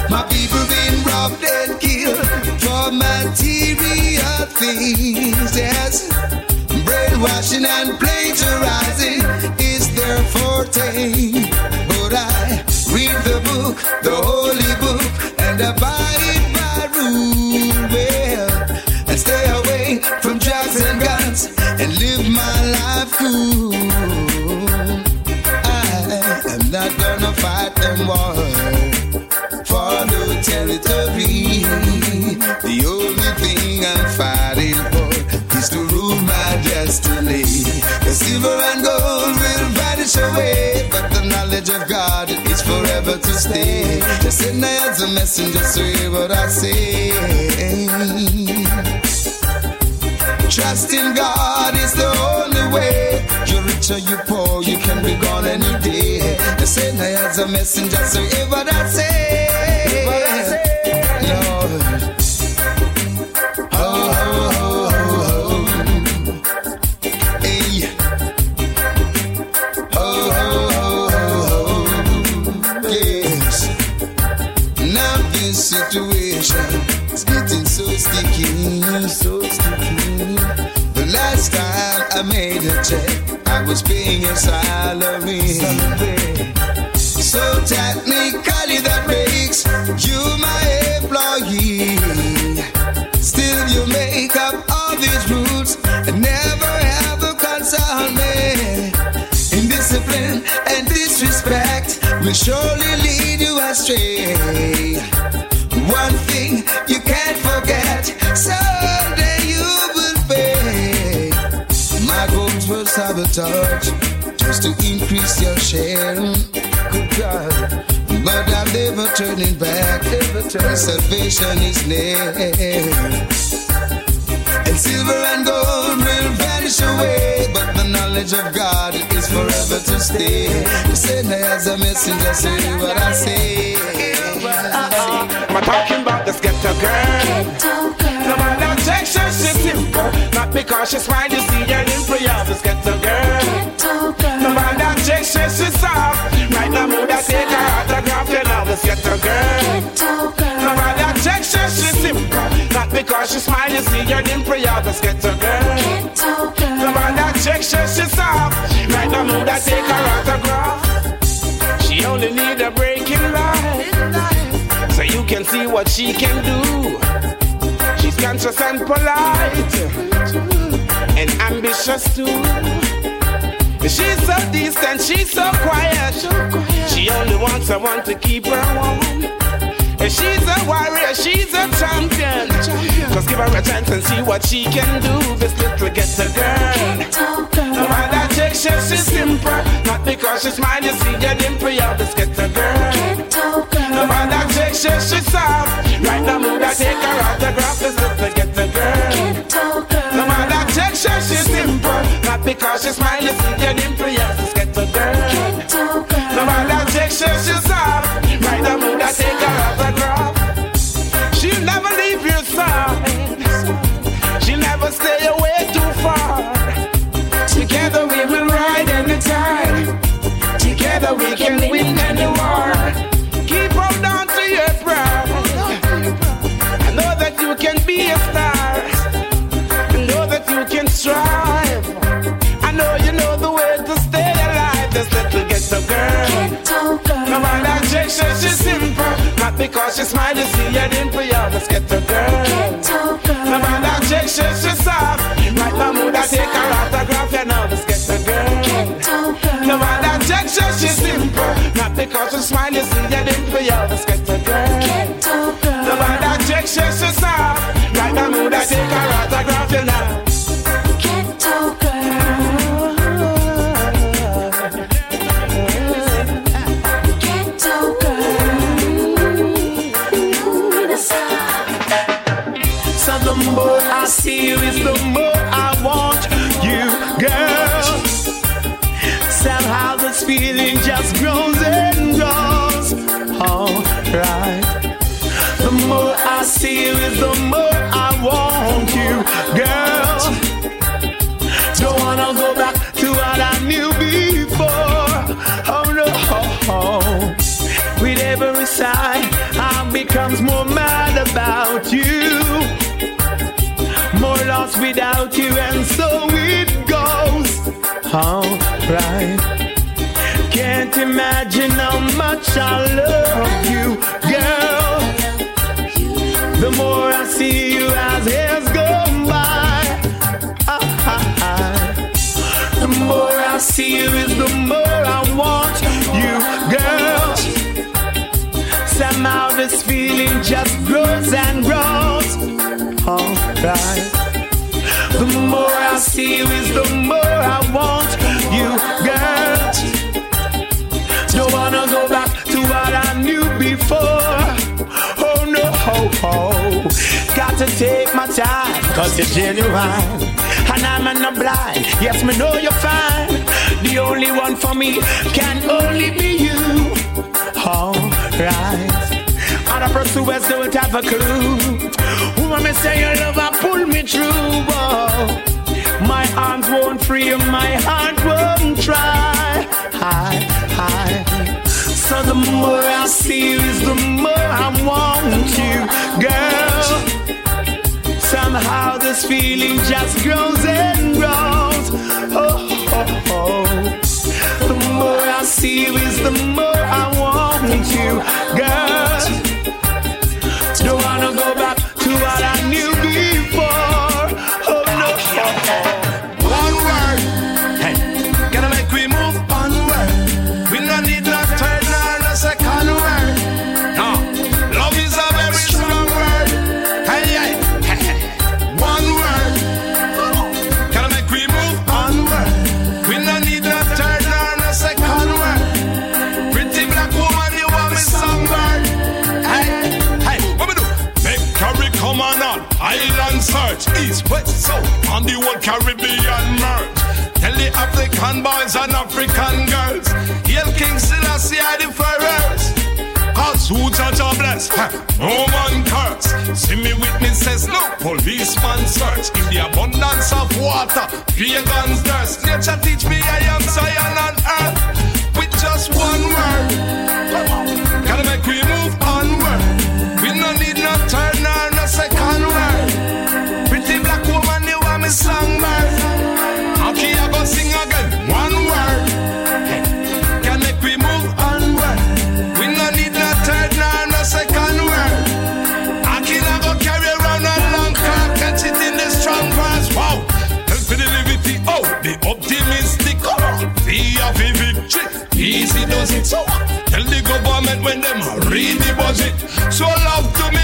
My people been robbed and killed for material things. Yes, brainwashing and plagiarizing their forte. But I read the book, the holy book, and abide by rule well, and stay away from drugs and guns and live my life cool. I am not gonna fight war for no territory. The only thing I'm fighting for is to rule my destiny. The silver and gold will vanish away, but the knowledge of God is forever to stay. They send I as a messenger, so hear what I say. Trust in God is the only way. You're rich or you poor, you can be gone any day. They send I as a messenger, so hear what I say. Lord. I a check, I was paying a salary. So technically that makes you my employee. Still you make up all these rules and never ever consult me. Indiscipline and disrespect will surely lead you astray. Were sabotage just to increase your share. Good God. But I'm never turning back. My salvation is near. And silver and gold will vanish away, but the knowledge of God is forever to stay. You send me as a messenger, say what I say. I'm talking about this ghetto girl. No man that takes her, she's simple. Not because she's fine, you see her in prayer. This ghetto girl. No man she's soft. Right now, mood that take her autograph, you know this ghetto girl. No man that takes her, she's simple. Not because she's smile, you see her in prayer. This ghetto girl. No man that takes her, she's soft. Right now, mood that take her autograph. She only need a break in life so you can see what she can do. She's conscious and polite and ambitious too. She's so distant, she's so quiet. She only wants someone to keep her warm. And she's a warrior, she's a champion. Just give her a chance and see what she can do. This little ghetto girl. No matter takes her, she's simple. Not because she's mine, you see her dimple. Yeah, this ghetto girl. No matter her, she's soft. Right now, mood I take her autograph. This little ghetto girl. Because she's mine, you see her dimple. Jason, she's simple. Not because she smile, you see her dimple. Yeah, this ghetto girl. No matter Jason, she's soft. Right now, mood I take her autograph. You know this ghetto girl. No matter Jason, she's simple. Not because she smile, you see her dimple. Yeah, this ghetto girl. No matter Jason, she's soft. Right now, mood I take her you is the more I want you, girl. Somehow this feeling just grows and grows. Alright. The more I see you is the more I want you, girl. Don't wanna go back to what I knew before. Oh no. With every sigh, I becomes more mad about you. Without you, and so it goes. Alright. Can't imagine how much I love you, girl. The more I see you as years go by, ah, ah, ah. the more I see you is the more I want you, girl. Somehow this feeling just grows and grows. Alright. The more I see you is the more I want you, girl. Don't wanna go back to what I knew before. Oh no, ho, ho. Got to take my time, cause you're genuine. And I'm not blind. Yes, me know you're fine. The only one for me can only be you. Alright. Pursuers don't have a clue. Woman, me say your love, I pull me through. Whoa. My arms won't free, my heart won't try. I, I. So the more I see you, is the more I want you, girl. Somehow this feeling just grows and grows. Oh, oh, oh. The more I see you, is the more I want you, girl. South, the whole Caribbean merge. Tell the African boys and African girls, Hail King Selassie are the first. Cause who judge or bless, huh? no man curse. See me witnesses, no policeman search. In the abundance of water, pagans thirst. Nature teach me I am Zion on earth. With just one word. So tell the government when them read the budget. So love to me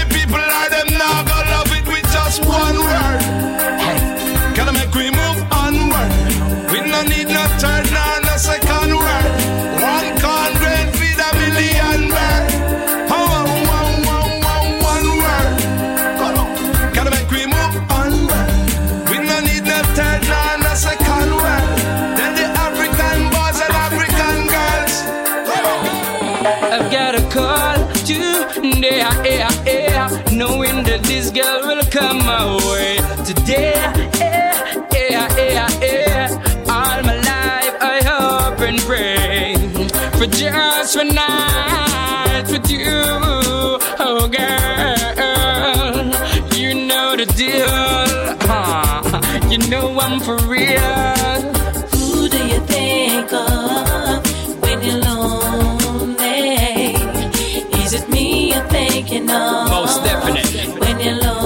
come my way today. Yeah, yeah, yeah, yeah. All my life I hope and pray for just one night with you, oh girl. You know the deal, huh? You know I'm for real. Who do you think of when you're lonely? Is it me you're thinking of? Most definitely. When you're lonely,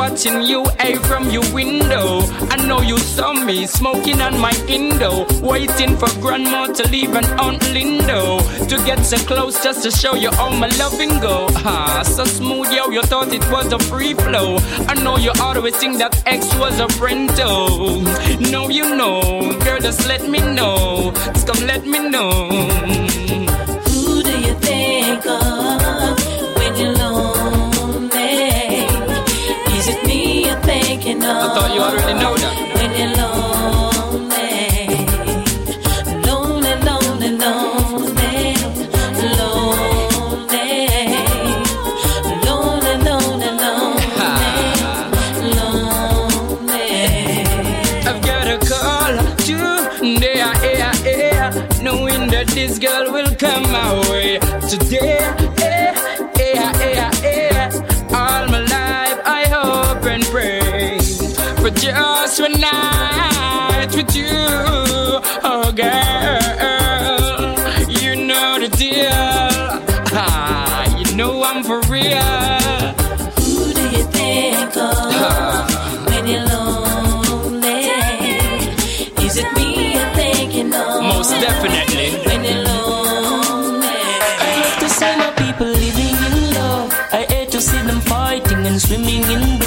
watching you hey, from your window. I know you saw me smoking on my Indo, waiting for grandma to leave and Aunt Lindo to get so close just to show you all my loving go. Ah, so smooth, yo, you thought it was a free flow. I know you always think that X was a friend, though. No, you know, girl, just let me know. Just come let me know. Of? I thought you already know that. last one night with you, oh girl. You know the deal. Ah, you know I'm for real. Who do you think of ah. when you're lonely? Is it me you're thinking of? Most definitely. When you're lonely, I hate to see my people living in love. I hate to see them fighting and swimming in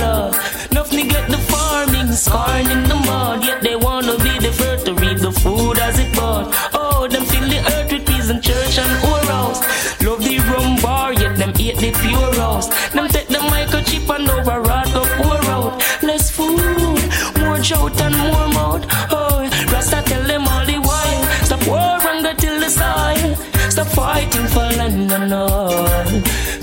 Stop fighting for London all.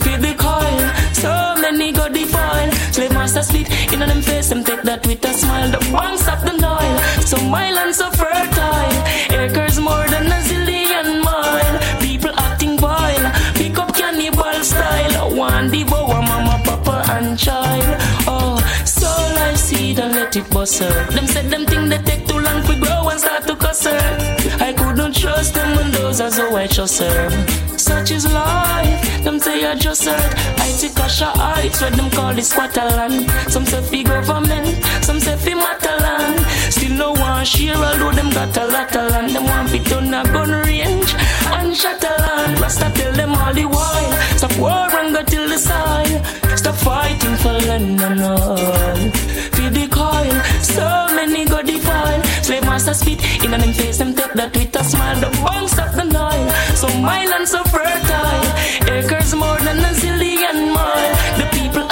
Feel the coil, so many go defile. Slave master split in on them face, them take that with a smile. The banks of the Nile, so my land so fertile. Acres more than a zillion mile. People acting vile, pick up cannibal style. One devour mama, papa, and child. Oh, so I see, the let it blossom. Them said them thing they take too long for grow and start to cuss her use as a white wet yourself. Such is life, them say you're just hurt. I take a shot, I what them call it squatterland. Some say fi government, some say fi matterland. Still no one share, although them got a lot of land. Them want fi turn a gun range and shut a land. Rasta tell them all the while, stop war and go till the side. Stop fighting for land and all. Feel the coil. So many go divine, Slave master spit in an face them take that with a smile. The bones of the Nile, so mild and so fertile. Acres more than a zillion mile. The people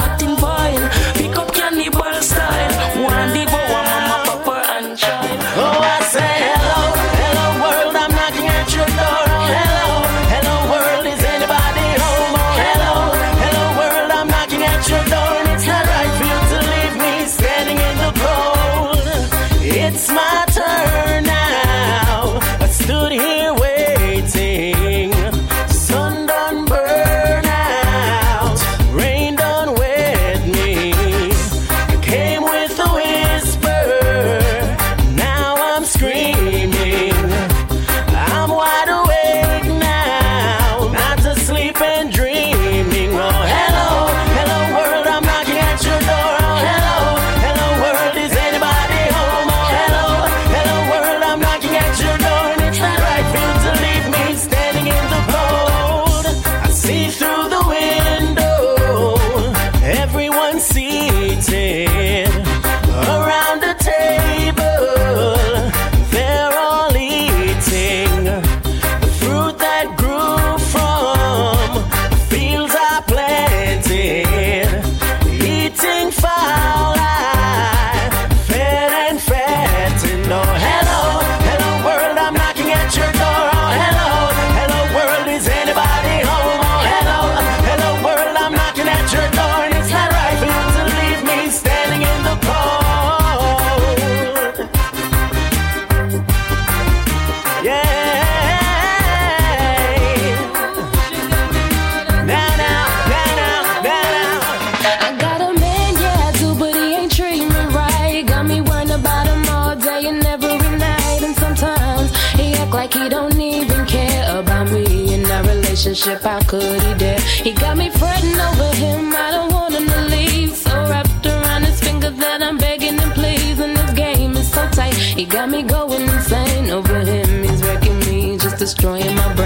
Could he dare? He got me fretting over him. I don't want him to leave. So wrapped around his finger that I'm begging and. This game is so tight. He got me going insane over him. He's wrecking me, just destroying my.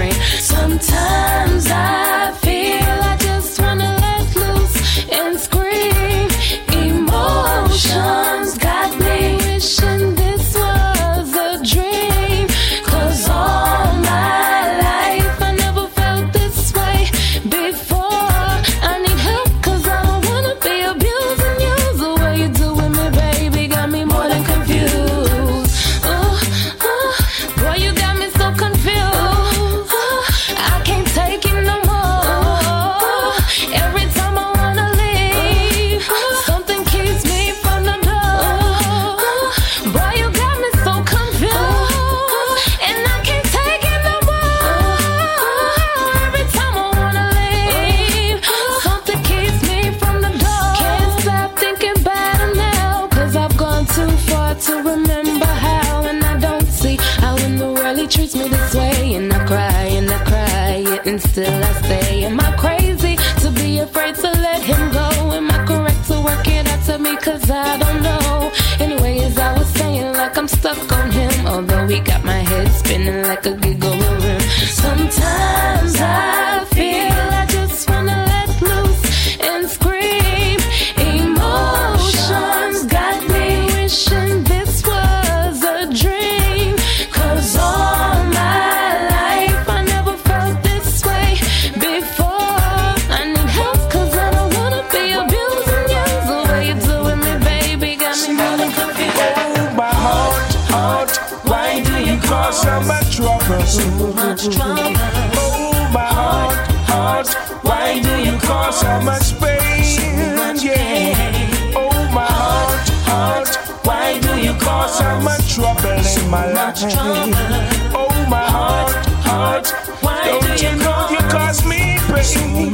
Why do you cause so much pain? Yeah. Oh, my heart, heart, why do you cause so much trouble in my life? Oh, my heart, heart, why don't you know you cause me pain?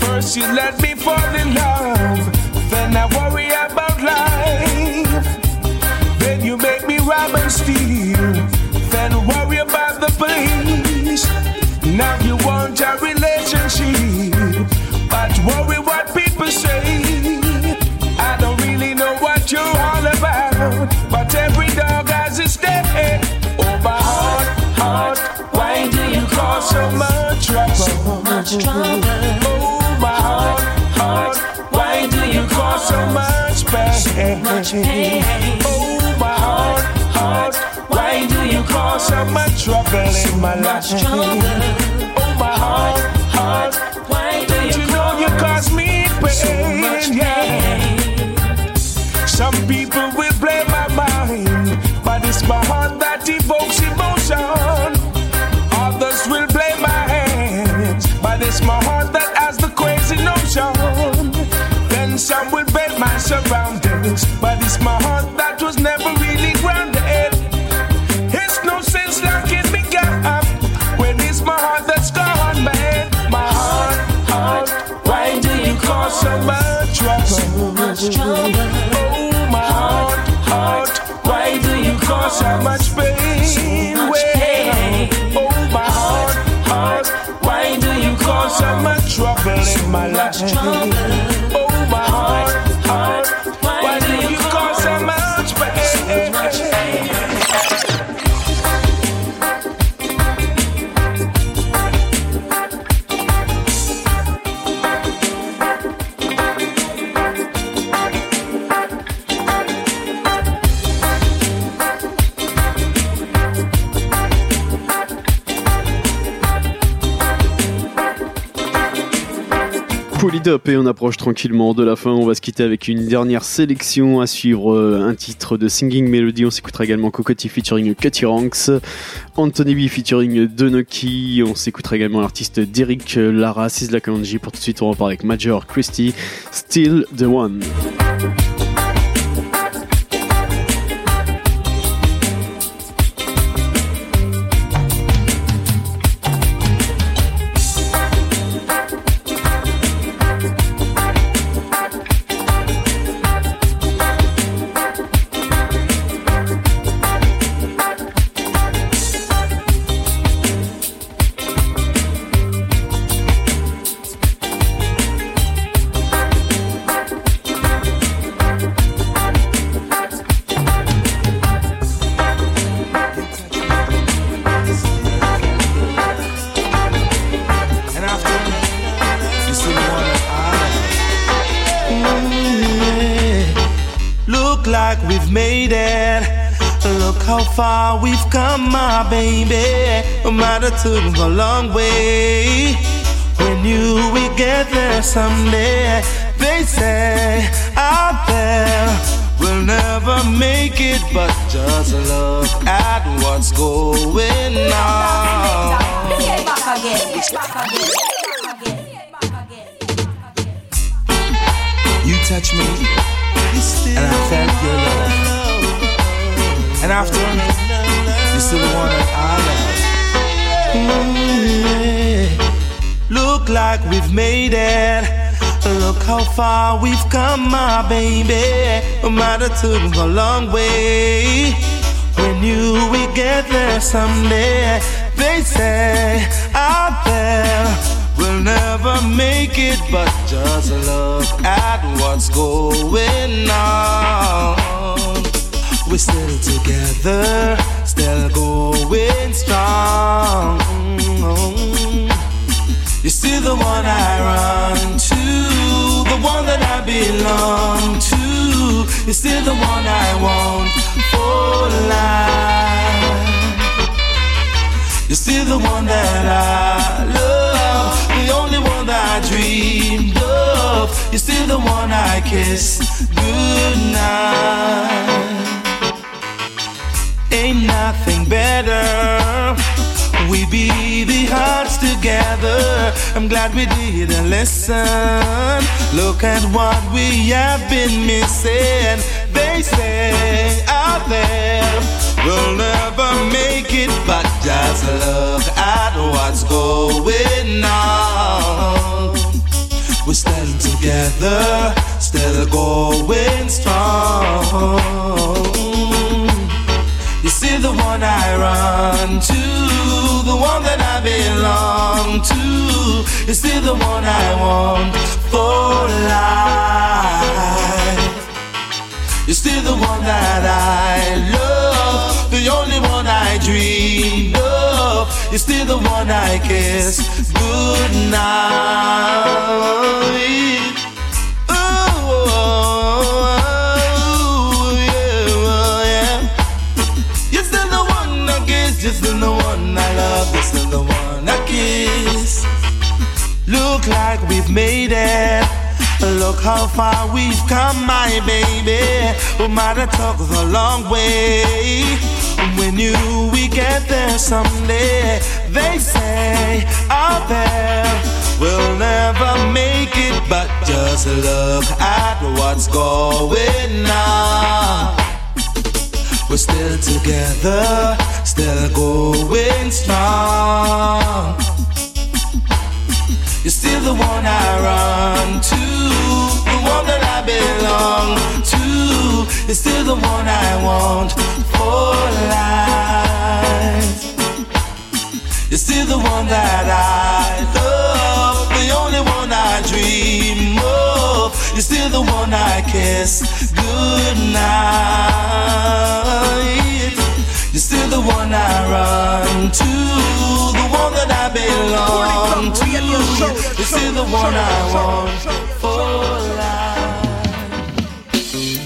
First you let me fall in love, then I worry about life. Then you make me rob and steal, then worry about the police. Want a relationship, but worry what people say. I don't really know what you're all about, but every dog has its day. Oh, my heart, heart, why do you cause so much trouble? So much trouble. Oh, my heart, heart, why do you cause so much pain? So much pain. Oh, cause so much trouble in my life? Oh, my heart, heart, why do you know you cause me pain? Yeah. Some people will blame my mind, but it's my heart that evokes emotion. Others will blame my hands, but it's my heart that has the crazy notion. Then some will blame my surroundings, but On approche tranquillement de la fin. On va se quitter avec une dernière sélection à suivre euh, un titre de Singing Melody. On s'écoutera également Cocotti featuring Cutty Ranks, Anthony B featuring Donoki. On s'écoutera également l'artiste Derek Lara, Sizzla Kalonji. Pour tout de suite, on repart avec Major Christie, Still the One. Far we've come, my baby. No matter took a long way. We knew we'd get there someday. They say out there we'll never make it, but just look at what's going on. You touch me, and I felt your love. And after, you're still the one that I love. Look like we've made it. Look how far we've come, my baby. No matter took a long way. We knew we'd get there someday. They say out there we'll never make it, but just look at what's going on. We're still together, still going strong. You're still the one I run to, the one that I belong to. You're still the one I want for life. You're still the one that I love, the only one that I dreamed of. You're still the one I kiss goodnight ain't nothing better. We be the hearts together. I'm glad we didn't listen. Look at what we have been missing. They say out there we'll never make it, but just look at what's going on. We're together, still going strong. You see the one I run to, the one that I belong to. You see the one I want for life. You're still the one that I love, the only one I dream of. You're still the one I kiss good night. Ooh, oh, oh, oh. Look like we've made it. Look how far we've come, my baby. We might have took the long way. We knew we get there someday. They say out there we'll never make it, but just look at what's going on. We're still together, still going strong. You're still the one I run to, the one that I belong to. You're still the one I want for life. You're still the one that I love, the only one I dream of. You're still the one I kiss good night. You're still the one I run to, the one that I belong to. You're still the one I want for life.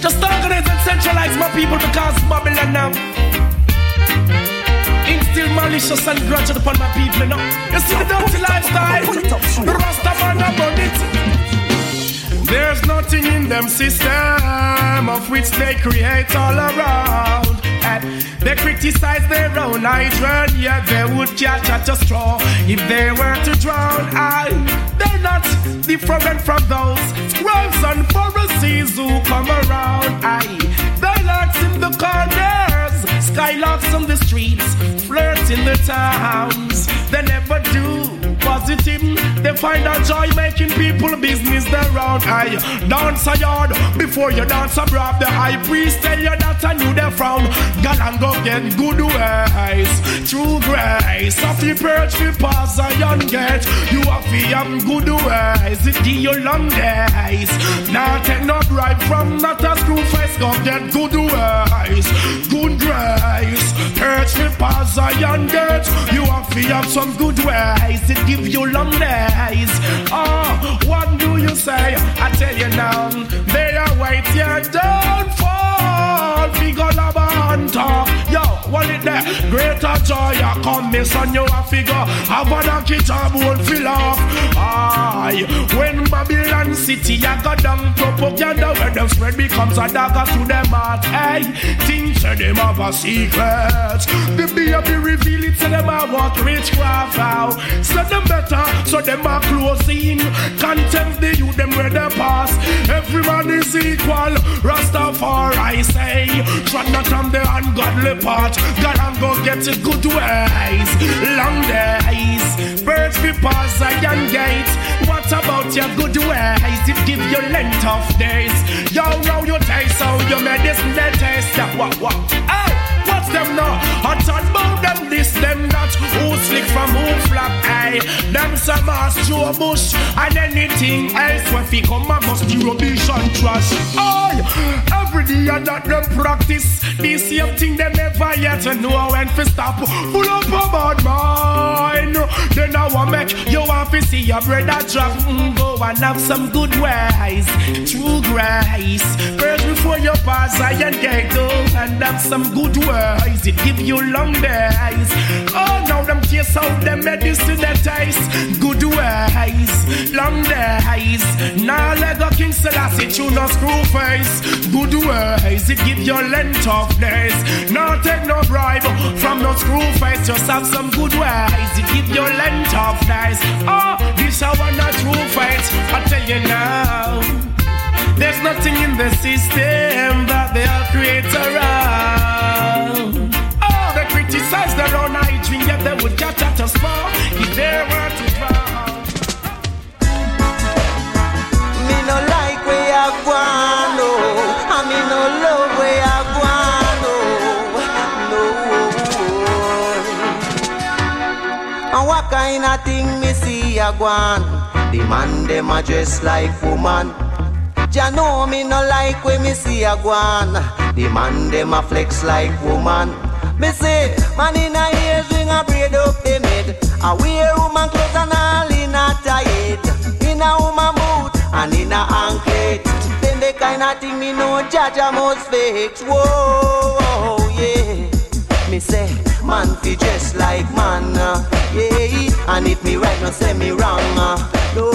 Just organize and centralize my people because Babylon now instill malicious and grudge upon my people you know. You see the dirty lifestyle, the Rasta man about it. There's nothing in them system of which they create all around. And they criticize their own children, yeah, they would catch at a straw if they were to drown. I, they're not different from those scribes and Pharisees who come around. I, they lurks in the corners, skylarks on the streets, flirts in the towns. They never do positive. They find a joy making people business around. I dance a yard before you dance abroad. The high priest tell you that I knew they frown. God and go get good ways. True grace. Of the perch we pass a young gate. You have to have good ways. It give you long days. Now take no bribe from not a screw face. Go get good ways. Good grace. Perch we pass a young gate. You have to have some good ways. It give you long days. Oh, what do you say? I tell you now, they are waiting downfall. Figure lava and talk. What there? Greater joy, I come, me son, you a figure. Have a job, won't fill off. Aye, when Babylon City, I got down propaganda where them spread becomes a dagger to them heart. Hey, things say them have a secret. The baby reveal it, say them a walk witchcraft out. So them better, so them are closing. Contempt the youth, them where they pass. Everyone is equal. Rastafari, I say. Trot not on the ungodly part. God and go get it good ways. Long days. Birds be pass iron gate. What about your good ways? It give you length of days. Yo, now you taste how you made this net taste. Yeah, what, what? Hey! What's them now? Hot and bout them this, them Who slick from who flap, aye. Them some ass Joe Bush and anything else. When fi come a must be rubbish and trash. Aye, every day that them practice. The same thing they never yet know when fi stop. Full up a bad mind. Then I want make you want fi see your brother drop. Mm, go and have some good ways. True grace. First before you pass, I and get go and have some good ways. It give you long days. Oh, now them tears trace out the medicine that taste. Good ways, long days. Now let go King Selassie tune no screw face. Good ways, it give your length of days. Now take no bribe from no screw face. Just have some good ways, it give your length of days. Oh, this I want a true fight. I tell you now. There's nothing in the system that they are create around. Oh, they their own hygiene, yet they would catch at us more if they were to drown. Me no like where you gone, no. And me no love where you gone, no. No. And what kind of thing me see you gone? The man them a dress like woman. Ya know me no like when me see you gone. The man them a flex like woman. Me say, man in a ears ring a braid up the mid. I wear woman clothes and all in a tight. In a woman boot and in a anklet. Then the kind of thing me know Jaja must fix. Whoa, yeah. Me say, man fi dress like man, uh, yeah. And if me right, no say me wrong, uh, no.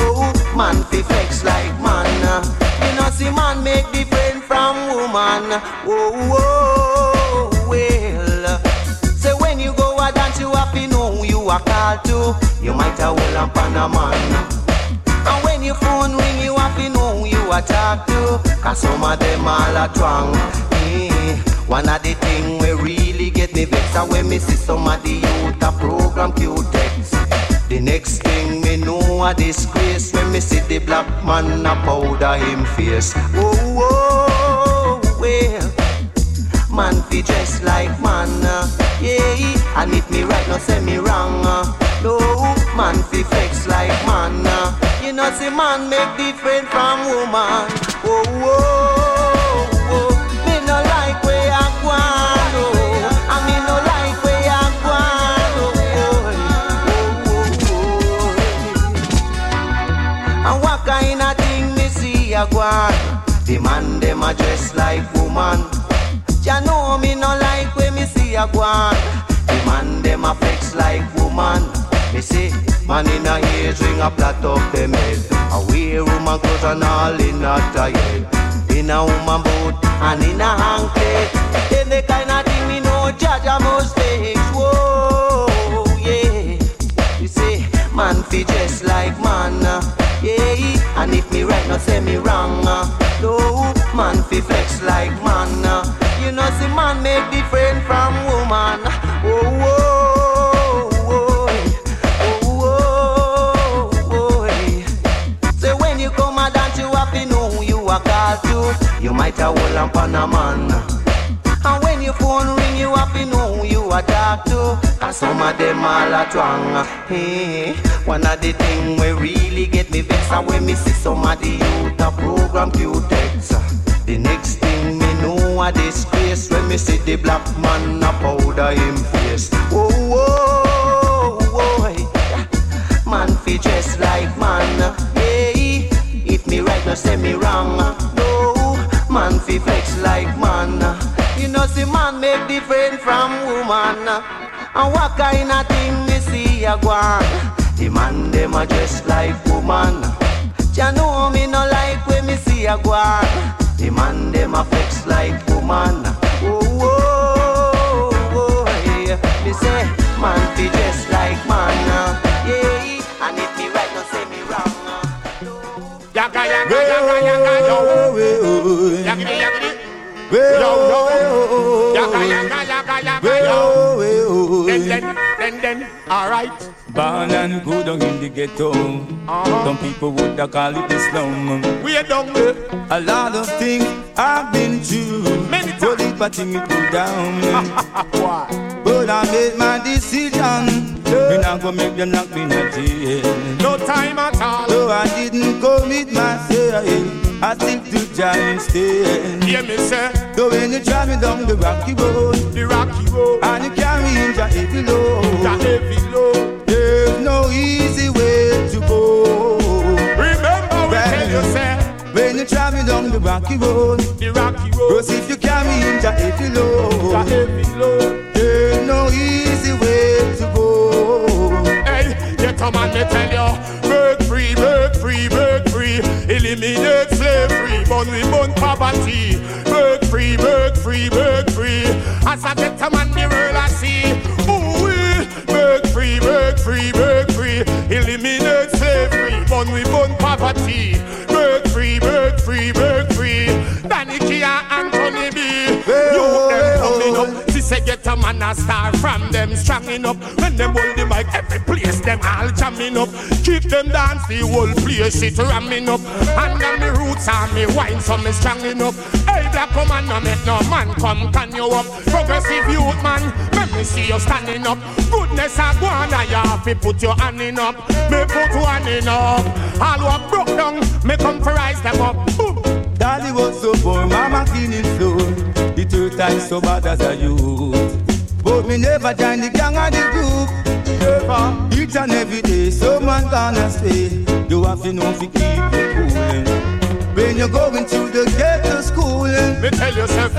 Man fi flex like man, uh, you know see man make different from woman. Whoa, whoa, you have to know who you are called to. You might a hold up on a man. And when your phone ring, you have to know who you are talk to. Cause some of them all are drunk. Eh. One of the thing we really get me vexed are when me see some of the youth a program Q-Tex. The next thing me know a disgrace when me see the black man a powder him face. Oh, oh, well. Man fi dress like man, uh, yeah. And if me right, no say me wrong. Uh, no, man fi flex like man. Uh, you know, see man make different from woman. Oh, oh, oh. Me no like where you gone, oh. And me no like where you gone, oh. oh, oh, oh. And what kind of thing me see you gone? The man them a dress like woman. Me no like when me see a guan. The man them a flex like woman. Me see man in a ears ring a plait up them head. A wear woman clothes and all in a tie. In a woman boot and in a anklet. Then the kind of thing me know Jaja must fix. Whoa, yeah. You see, man fi dress like man. uh, Yeah, and if me right, no say me wrong. uh, No, man fi flex like man. uh, You know, see man make different from woman. Oh, oh, you a might have hold on a man. And when your phone ring, you have to know who you are talk to. Some of them all are wrong. Hey, eh, one of the thing we really get me vexed are when me see some of the youth a program Q-Tex. The next thing me know a disgrace when me see the black man a powder him face. Whoa, whoa, whoa. Man fi dress like man. Yeah, if me right, no say me wrong. No, man fi flex like man. You know, see man make different from woman. And what kind of thing me see a gwan? The man them a dress like woman. Ya know me no like when me see a gwan. The man them a flex like woman. Oh, oh, oh, oh yeah. Me say man fi dress like man. Yeah, and if me right, no say me wrong. Yaga, yaga, yaga, yaga, yo. Yaggity, yaggity. Yo, yo. Yaga, yaga, yaga, yaga, yo. Alright. Born and good down in the ghetto. Uh-huh. Some people would call it the slum. We are down there. A lot of things I've been through. Many times. But if I think me cool down. But I made my decision. Me not gonna make them knock me in the jail. No time at all. So I didn't commit myself. I stick to Jah instead. Hear me say. So when you drive me down the rocky road, the rocky road, and you carry in Jah heavy load, Jah heavy load. There's no easy way to go. Remember we tell you say. When you travel down the rocky road, the rocky road. Cause if you carry in Jah heavy load, Jah heavy load. There's no easy way to go. Hey, you come on, me tell you. Break free, break free, break free. Eliminate slavery, bun we bun poverty. Break free, break free, break free. As I get a man, the world I see. Ooh, break free, break free, break free. Eliminate slavery, bun we bun poverty. Break free, break free, break man a star from them strong enough. When them hold the mic, every place them all jamming up. Keep them dance, the whole place it ramming up. And now me roots and me wine, so me strong enough. Hey, black woman, no make no man come can you up. Progressive youth man, let me see you standing up. Goodness a go on, you have to put your hand in up. Me put one in up. All what broke down, me come for rise them up. Boom. Daddy was so poor, mama clean his floor. The two times so bad as a youth. But me never join the gang or the group. Never. Each and every day, someone gonna stay. You have to know if you keep it cool. When you're going to the ghetto school. Me tell yourself,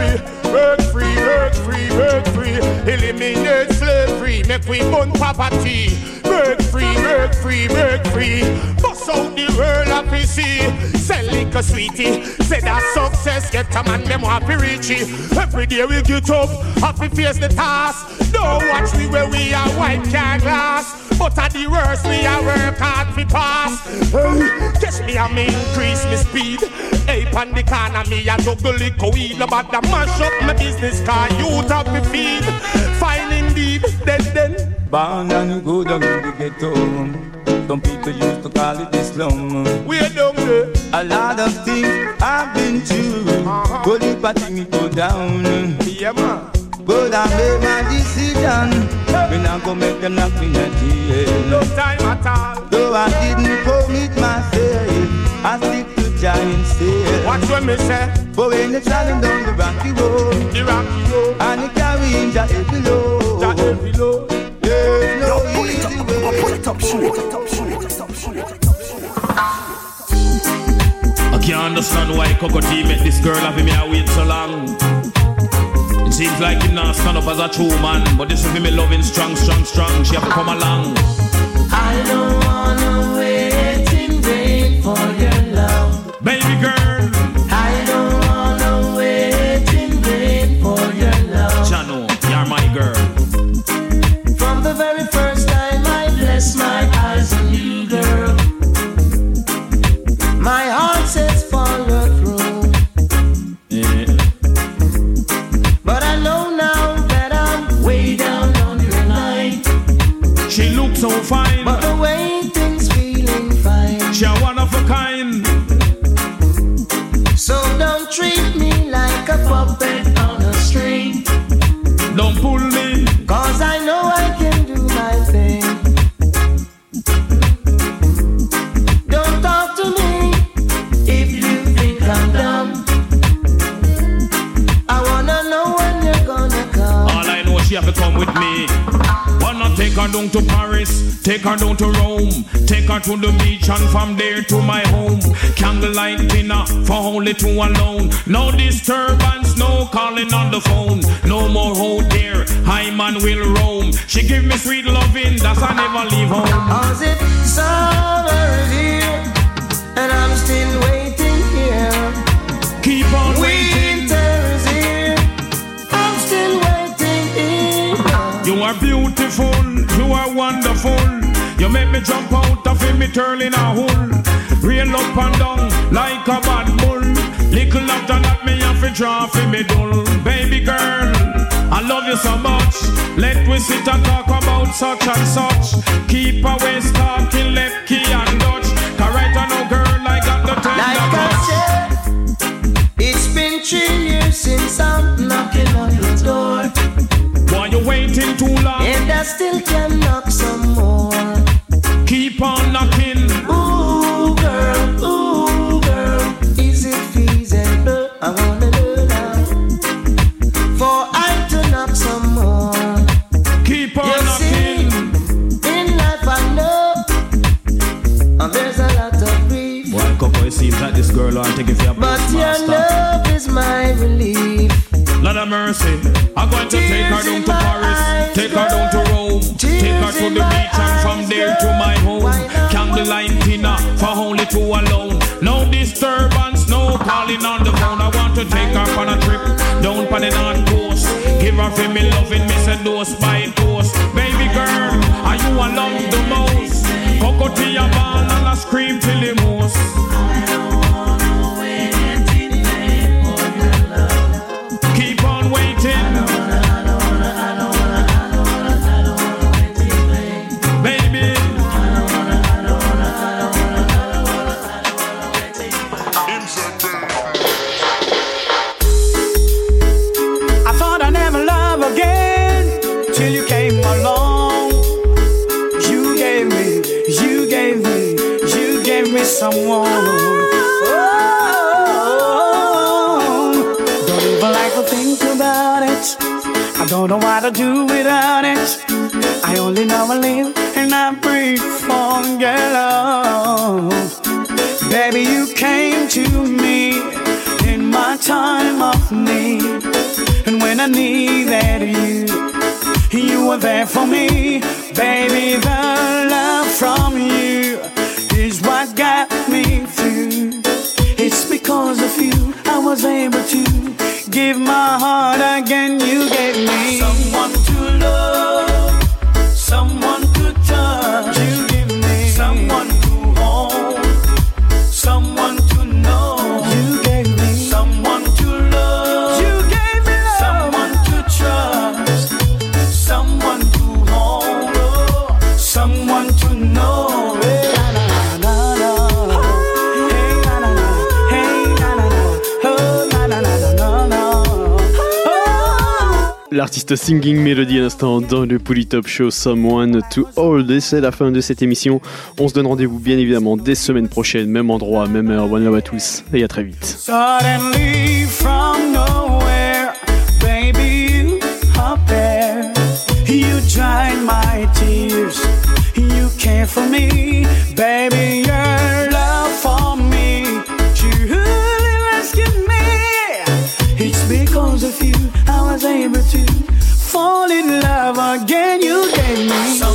work free, work free, work free. Eliminate slavery, make we burn poverty. Work free, work free, work free. Bust out the world of PC. Sell liquor sweetie. Say that success get a man them happy reachy. Every day we get up, happy face the task. Don't watch me where we are white can glass. But at the worst, we are work hard to pass. Hey, guess me, I me increase me speed. Hey, pan the corner, me a juggle liquor weed. About the mash up my business car, you have to feed. Fine indeed, then then. Born and go down in the ghetto. Some people used to call it the slum. We're down there. A lot of things I've been through. Uh-huh. Go deep, I think it go down. Yeah, man. But I made my decision. When I go make them knock me in the jail. No time at all. Though I didn't commit myself, I to giant stairs. Watch what me say. But when they traveling down the rocky road, The rocky road, and it carrying the heavy load, that heavy load. there's no Yo, pull it up, way. pull it up, shoot it up, shoot it up, shoot it up. I can't understand why Cocoa Tea make this girl have me wait so long. It seems like him not stand up as a true man, but this is me loving strong, strong, strong. She have to come along. I don't wanna wait in vain for your so fine. But the way things feeling fine. She a one of a kind. So don't treat me like a puppet on a string. Don't pull me. Cause I have to come with me. Wanna take her down to Paris, take her down to Rome, take her to the beach and from there to my home. Candlelight dinner for only two alone. No disturbance, no calling on the phone. No more hold there, high man will roam. She give me sweet loving, that's I never leave home. Cause it summer is here, and I'm still waiting here. Keep on waiting. Are beautiful, you are wonderful. You make me jump out of me turning a hole. Rail up and down like a bad bull. Little after that, me have to draw for me dull. Baby girl, I love you so much. Let we sit and talk about such and such. Keep away talking left key and Dutch. Cause right now, girl, I got the tender Like I touch. said, it's been three years since I'm knocking on your door. Why you waiting too long? And I still can knock some more. Keep on knocking. Ooh, girl, ooh, girl, is it feasible? I wanna know now. For I to knock some more. Keep on You see, in life I know, and there's a lot of grief. Boy, Coco, it seems like this girl want to give you a But your master. love is my relief. Lord of mercy, I'm going to take her down to Paris, take her down to Rome, take her to the beach and from there to my home. Candlelight dinner for only two alone. No disturbance, no calling on the phone. I want to take her on a trip down on the north coast. Give her for me loving, me dose by dose. Baby girl, are you I love the most? Cocotia ball and I scream till the most. To do without it. I only know I live and I breathe for your love. Baby, you came to me in my time of need. And when I needed you, you were there for me. Baby, the love from you is what got me through. It's because of you I was able to give my heart again. You gave me someone L'artiste Singing Melody à l'instant dans le Polytop Show Someone to Hold. Et c'est la fin de cette émission. On se donne rendez-vous bien évidemment dès semaine prochaine, même endroit, même heure. One love à tous et à très vite. Love again. You gave me love.